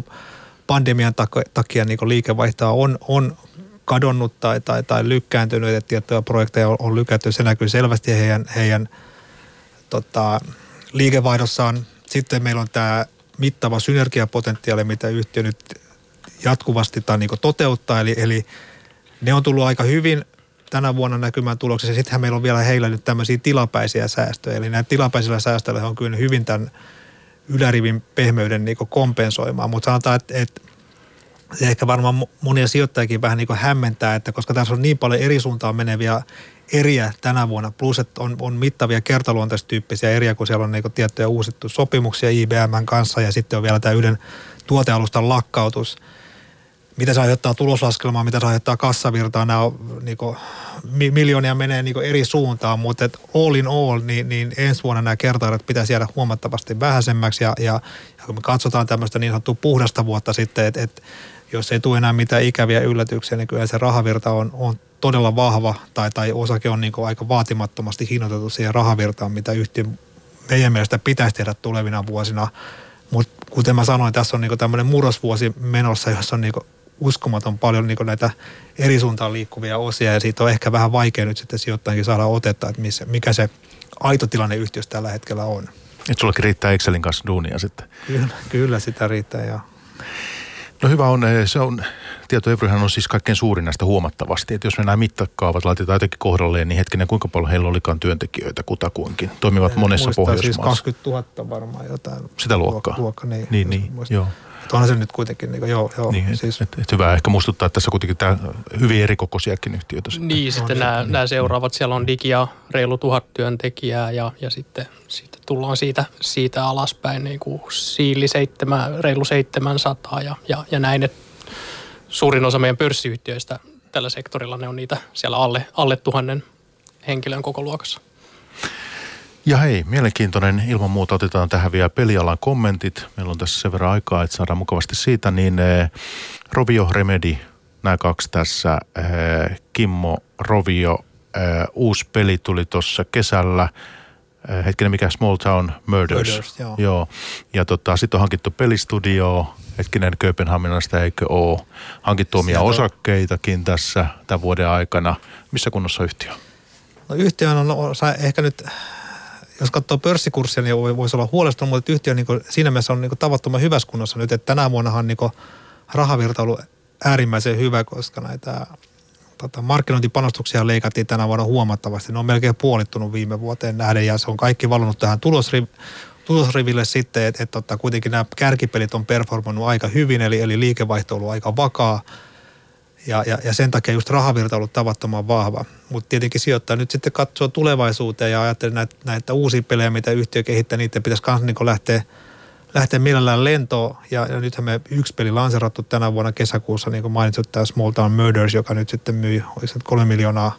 pandemian takia niin liikevaihtoa on, on kadonnut tai, tai, tai lykkääntynyt, että tiettyjä projekteja on, on lykätty. Se näkyy selvästi heidän, heidän tota, liikevaihdossaan. Sitten meillä on tämä mittava synergiapotentiaali, mitä yhtiö nyt jatkuvasti tai niin toteuttaa. Eli, eli ne on tullut aika hyvin tänä vuonna näkymään tuloksessa. Sittenhän meillä on vielä heillä nyt tämmöisiä tilapäisiä säästöjä. Eli näitä tilapäisillä säästöillä on kyllä hyvin tämän ylärivin pehmeyden niin kompensoimaan. Mutta sanotaan, että, että ehkä varmaan monia sijoittajakin vähän niin hämmentää, että koska tässä on niin paljon eri suuntaan meneviä eriä tänä vuonna, plus että on, on mittavia kertaluonteistyyppisiä eriä, kun siellä on niin tiettyjä uusittu sopimuksia IBMn kanssa ja sitten on vielä tämä yhden tuotealustan lakkautus. Mitä se aiheuttaa tuloslaskelmaa, mitä se aiheuttaa kassavirtaa, nämä on, niin kuin, miljoonia menee niin eri suuntaan, mutta et all in all, niin, niin ensi vuonna nämä kertailut pitäisi jäädä huomattavasti vähäisemmäksi ja, ja, ja kun me katsotaan tämmöistä niin sanottua puhdasta vuotta sitten, että et, jos ei tule enää mitään ikäviä yllätyksiä, niin kyllä se rahavirta on, on todella vahva tai, tai osake on niin aika vaatimattomasti hinnoitettu siihen rahavirtaan, mitä yhtiö meidän mielestä pitäisi tehdä tulevina vuosina. Mutta kuten mä sanoin, tässä on niin tämmöinen murrosvuosi menossa, jossa on niin uskomaton paljon niin näitä eri suuntaan liikkuvia osia ja siitä on ehkä vähän vaikea nyt sitten sijoittajankin saada otetta, että missä, mikä se aito tilanne yhtiössä tällä hetkellä on. Että sullakin riittää Excelin kanssa duunia sitten. Kyllä, kyllä sitä riittää ja No hyvä on, eh, se on, tietoevryhän on siis kaikkein suurin näistä huomattavasti. Että jos me nämä mittakaavat laitetaan jotenkin kohdalleen, niin hetkinen kuinka paljon heillä olikaan työntekijöitä kutakuinkin. Toimivat en monessa siis Pohjoismaassa. siis 20 000 varmaan jotain. Sitä luokkaa. Luokka, niin, niin, niin joo. Että onhan se nyt kuitenkin, niin kuin, joo, joo. Niin, siis. et, et hyvä ehkä muistuttaa, että tässä kuitenkin tämä hyvin erikokoisiakin yhtiöitä. Sitten. Niin, sitten no, nämä, niin, nämä seuraavat, siellä on digia reilu tuhat työntekijää ja, ja sitten, sitten tullaan siitä, siitä alaspäin niin kuin siili seitsemän, reilu 700 ja, ja, ja näin, että suurin osa meidän pörssiyhtiöistä tällä sektorilla ne on niitä siellä alle, alle tuhannen henkilön koko luokassa. Ja hei, mielenkiintoinen ilman muuta otetaan tähän vielä pelialan kommentit. Meillä on tässä sen verran aikaa, että saadaan mukavasti siitä. Niin eh, Rovio Remedi, nämä kaksi tässä. Eh, Kimmo Rovio, eh, uusi peli tuli tuossa kesällä. Eh, hetkinen, mikä Small Town Murders. Murders joo. joo. Ja tota, sitten on hankittu pelistudio, hetkinen Kööpenhaminasta eikö ole. Hankittu omia Sieltä osakkeitakin tässä tämän vuoden aikana. Missä kunnossa yhtiö? No yhtiö on, on ehkä nyt jos katsoo pörssikurssia, niin voisi olla huolestunut, mutta yhtiö niin kuin, siinä mielessä on niin kuin, tavattoman hyvässä kunnossa nyt, että tänä vuonna on niin kuin, rahavirta ollut äärimmäisen hyvä, koska näitä tota, markkinointipanostuksia leikattiin tänä vuonna huomattavasti. Ne on melkein puolittunut viime vuoteen nähden ja se on kaikki valunut tähän tulosri, tulosriville sitten, että et, tota, kuitenkin nämä kärkipelit on performannut aika hyvin, eli, eli liikevaihto on ollut aika vakaa – ja, ja, ja sen takia just rahavirta on ollut tavattoman vahva. Mutta tietenkin sijoittaa nyt sitten katsoo tulevaisuuteen ja ajattelee näitä, näitä uusia pelejä, mitä yhtiö kehittää, niiden pitäisi myös niin lähteä, lähteä mielellään lentoon. Ja, ja nythän me yksi peli lanserattu tänä vuonna kesäkuussa, niin kuin mainitsit, tämä Small Town Murders, joka nyt sitten myi olisi kolme miljoonaa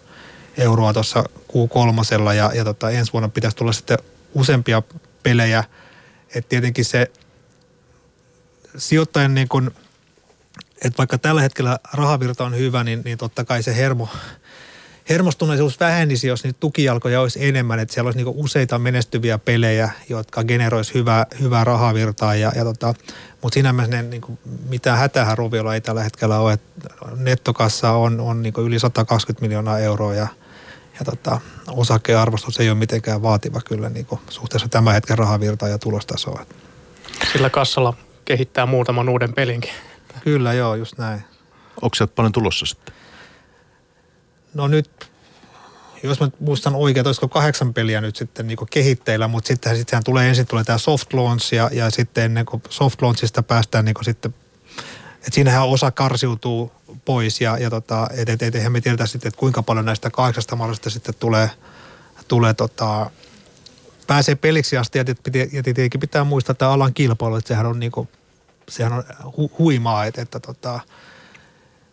euroa tuossa Q3. Ja, ja tota, ensi vuonna pitäisi tulla sitten useampia pelejä. Että tietenkin se sijoittajan niin kuin – että vaikka tällä hetkellä rahavirta on hyvä, niin, niin totta kai se hermo, hermostuneisuus vähenisi, jos niitä tukijalkoja olisi enemmän, että siellä olisi niinku useita menestyviä pelejä, jotka generoisi hyvää, hyvää rahavirtaa. Ja, ja tota, mutta siinä mielessä niinku, mitään hätähän Roviolla ei tällä hetkellä ole. että nettokassa on, on niinku yli 120 miljoonaa euroa ja, ja tota, osakearvostus ei ole mitenkään vaativa kyllä niinku, suhteessa tämän hetken rahavirtaa ja tulostasoa. Sillä kassalla kehittää muutaman uuden pelinkin. Kyllä, joo, just näin. Onko sieltä paljon tulossa sitten? No nyt jos mä muistan oikein, olisiko kahdeksan peliä nyt sitten niin kehitteillä, mutta sitten sittenhän tulee ensin tulee tämä soft launch ja, ja sitten ennen kuin soft launchista päästään niin sitten, että siinähän osa karsiutuu pois ja, ja tota, et, et, et, eihän me tiedetä sitten, että kuinka paljon näistä kahdeksasta mahdollista sitten tulee, tulee tota, pääsee peliksi asti ja, tietenkin pitää muistaa että alan kilpailu, että sehän on, niin kuin, sehän on hu, huimaa, että, että tota,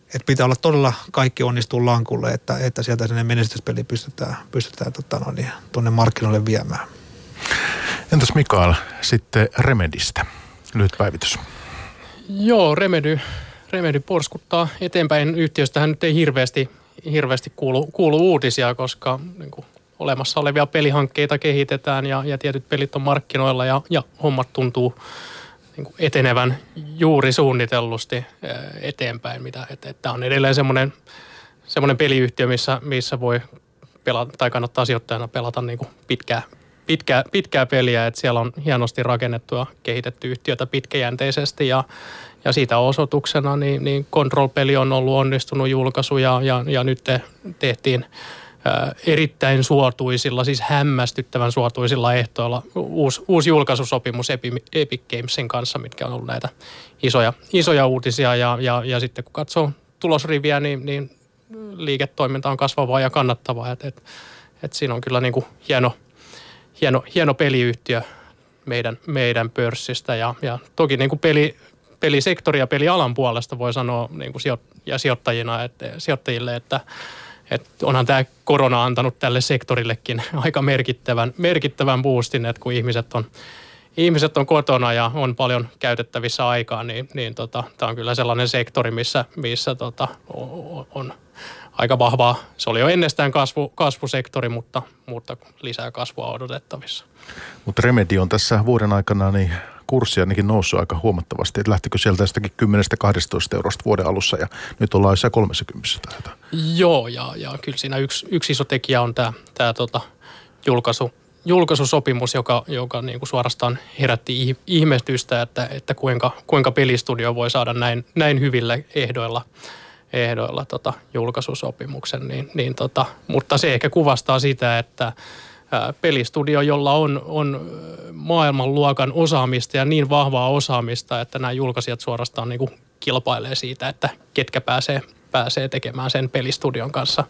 että pitää olla todella kaikki onnistuu lankulle, että, että sieltä sinne menestyspeli pystytään, pystytään tota, no niin, tuonne markkinoille viemään. Entäs Mikael, sitten Remedistä, lyhyt päivitys. Joo, Remedy, Remedy porskuttaa eteenpäin. Yhtiöstähän nyt ei hirveästi, hirveästi kuulu, kuulu uutisia, koska niin kuin, olemassa olevia pelihankkeita kehitetään ja, ja tietyt pelit on markkinoilla ja, ja hommat tuntuu niin kuin etenevän juuri suunnitellusti eh, eteenpäin. Mitä, että, että on edelleen semmoinen, semmoinen peliyhtiö, missä, missä voi pelata, tai kannattaa sijoittajana pelata niin kuin pitkää, pitkää, pitkää peliä. Että siellä on hienosti rakennettu ja kehitetty yhtiötä pitkäjänteisesti ja, ja siitä osoituksena niin, niin Control-peli on ollut onnistunut julkaisu ja, ja, ja nyt te, tehtiin – erittäin suotuisilla, siis hämmästyttävän suotuisilla ehtoilla uusi, uusi julkaisusopimus Epic Gamesin kanssa, mitkä on ollut näitä isoja, isoja uutisia. Ja, ja, ja sitten kun katsoo tulosriviä, niin, niin liiketoiminta on kasvavaa ja kannattavaa. Et, et, et siinä on kyllä niin kuin hieno, hieno, hieno peliyhtiö meidän, meidän pörssistä. Ja, ja toki niin kuin peli, pelisektori ja pelialan puolesta voi sanoa niin kuin sijo, ja sijoittajina, että, sijoittajille, että – et onhan tämä korona antanut tälle sektorillekin aika merkittävän, merkittävän boostin, että kun ihmiset on, ihmiset on kotona ja on paljon käytettävissä aikaa, niin, niin tota, tämä on kyllä sellainen sektori, missä, missä tota, on, on aika vahvaa. Se oli jo ennestään kasvu, kasvusektori, mutta, mutta lisää kasvua odotettavissa. Mutta Remedi on tässä vuoden aikana niin kurssi ainakin noussut aika huomattavasti. Että lähtikö sieltä jostakin 10-12 eurosta vuoden alussa ja nyt ollaan jossain 30 tai Joo, ja, ja kyllä siinä yksi, yksi iso tekijä on tämä, tämä tota, julkaisu, julkaisusopimus, joka, joka niin kuin suorastaan herätti ihmetystä, että, että kuinka, kuinka pelistudio voi saada näin, näin hyvillä ehdoilla ehdoilla tota, julkaisusopimuksen, niin, niin tota, mutta se ehkä kuvastaa sitä, että pelistudio, jolla on, on maailmanluokan osaamista ja niin vahvaa osaamista, että nämä julkaisijat suorastaan niin kuin kilpailee siitä, että ketkä pääsee, pääsee tekemään sen pelistudion kanssa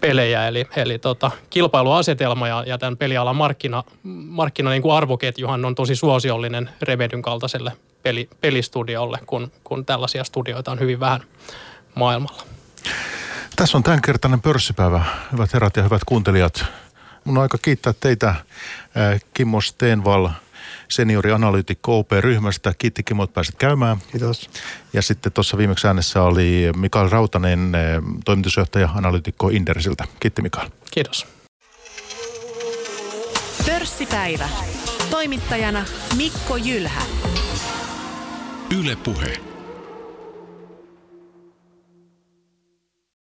pelejä. Eli, eli tota, kilpailuasetelma ja, ja tämän pelialan markkina, markkina niin kuin arvoketjuhan on tosi suosiollinen Revedyn kaltaiselle peli, pelistudiolle, kun, kun tällaisia studioita on hyvin vähän maailmalla. Tässä on tämänkertainen pörssipäivä, hyvät herrat ja hyvät kuuntelijat. Mun on aika kiittää teitä äh, Kimmo Stenval, seniorianalyytikko OP-ryhmästä. Kiitti Kimmo, että pääsit käymään. Kiitos. Ja sitten tuossa viimeksi äänessä oli Mikael Rautanen, äh, toimitusjohtaja analyytikko Indersiltä. Kiitti Mikael. Kiitos. Pörssipäivä. Toimittajana Mikko Jylhä. Yle Puhe.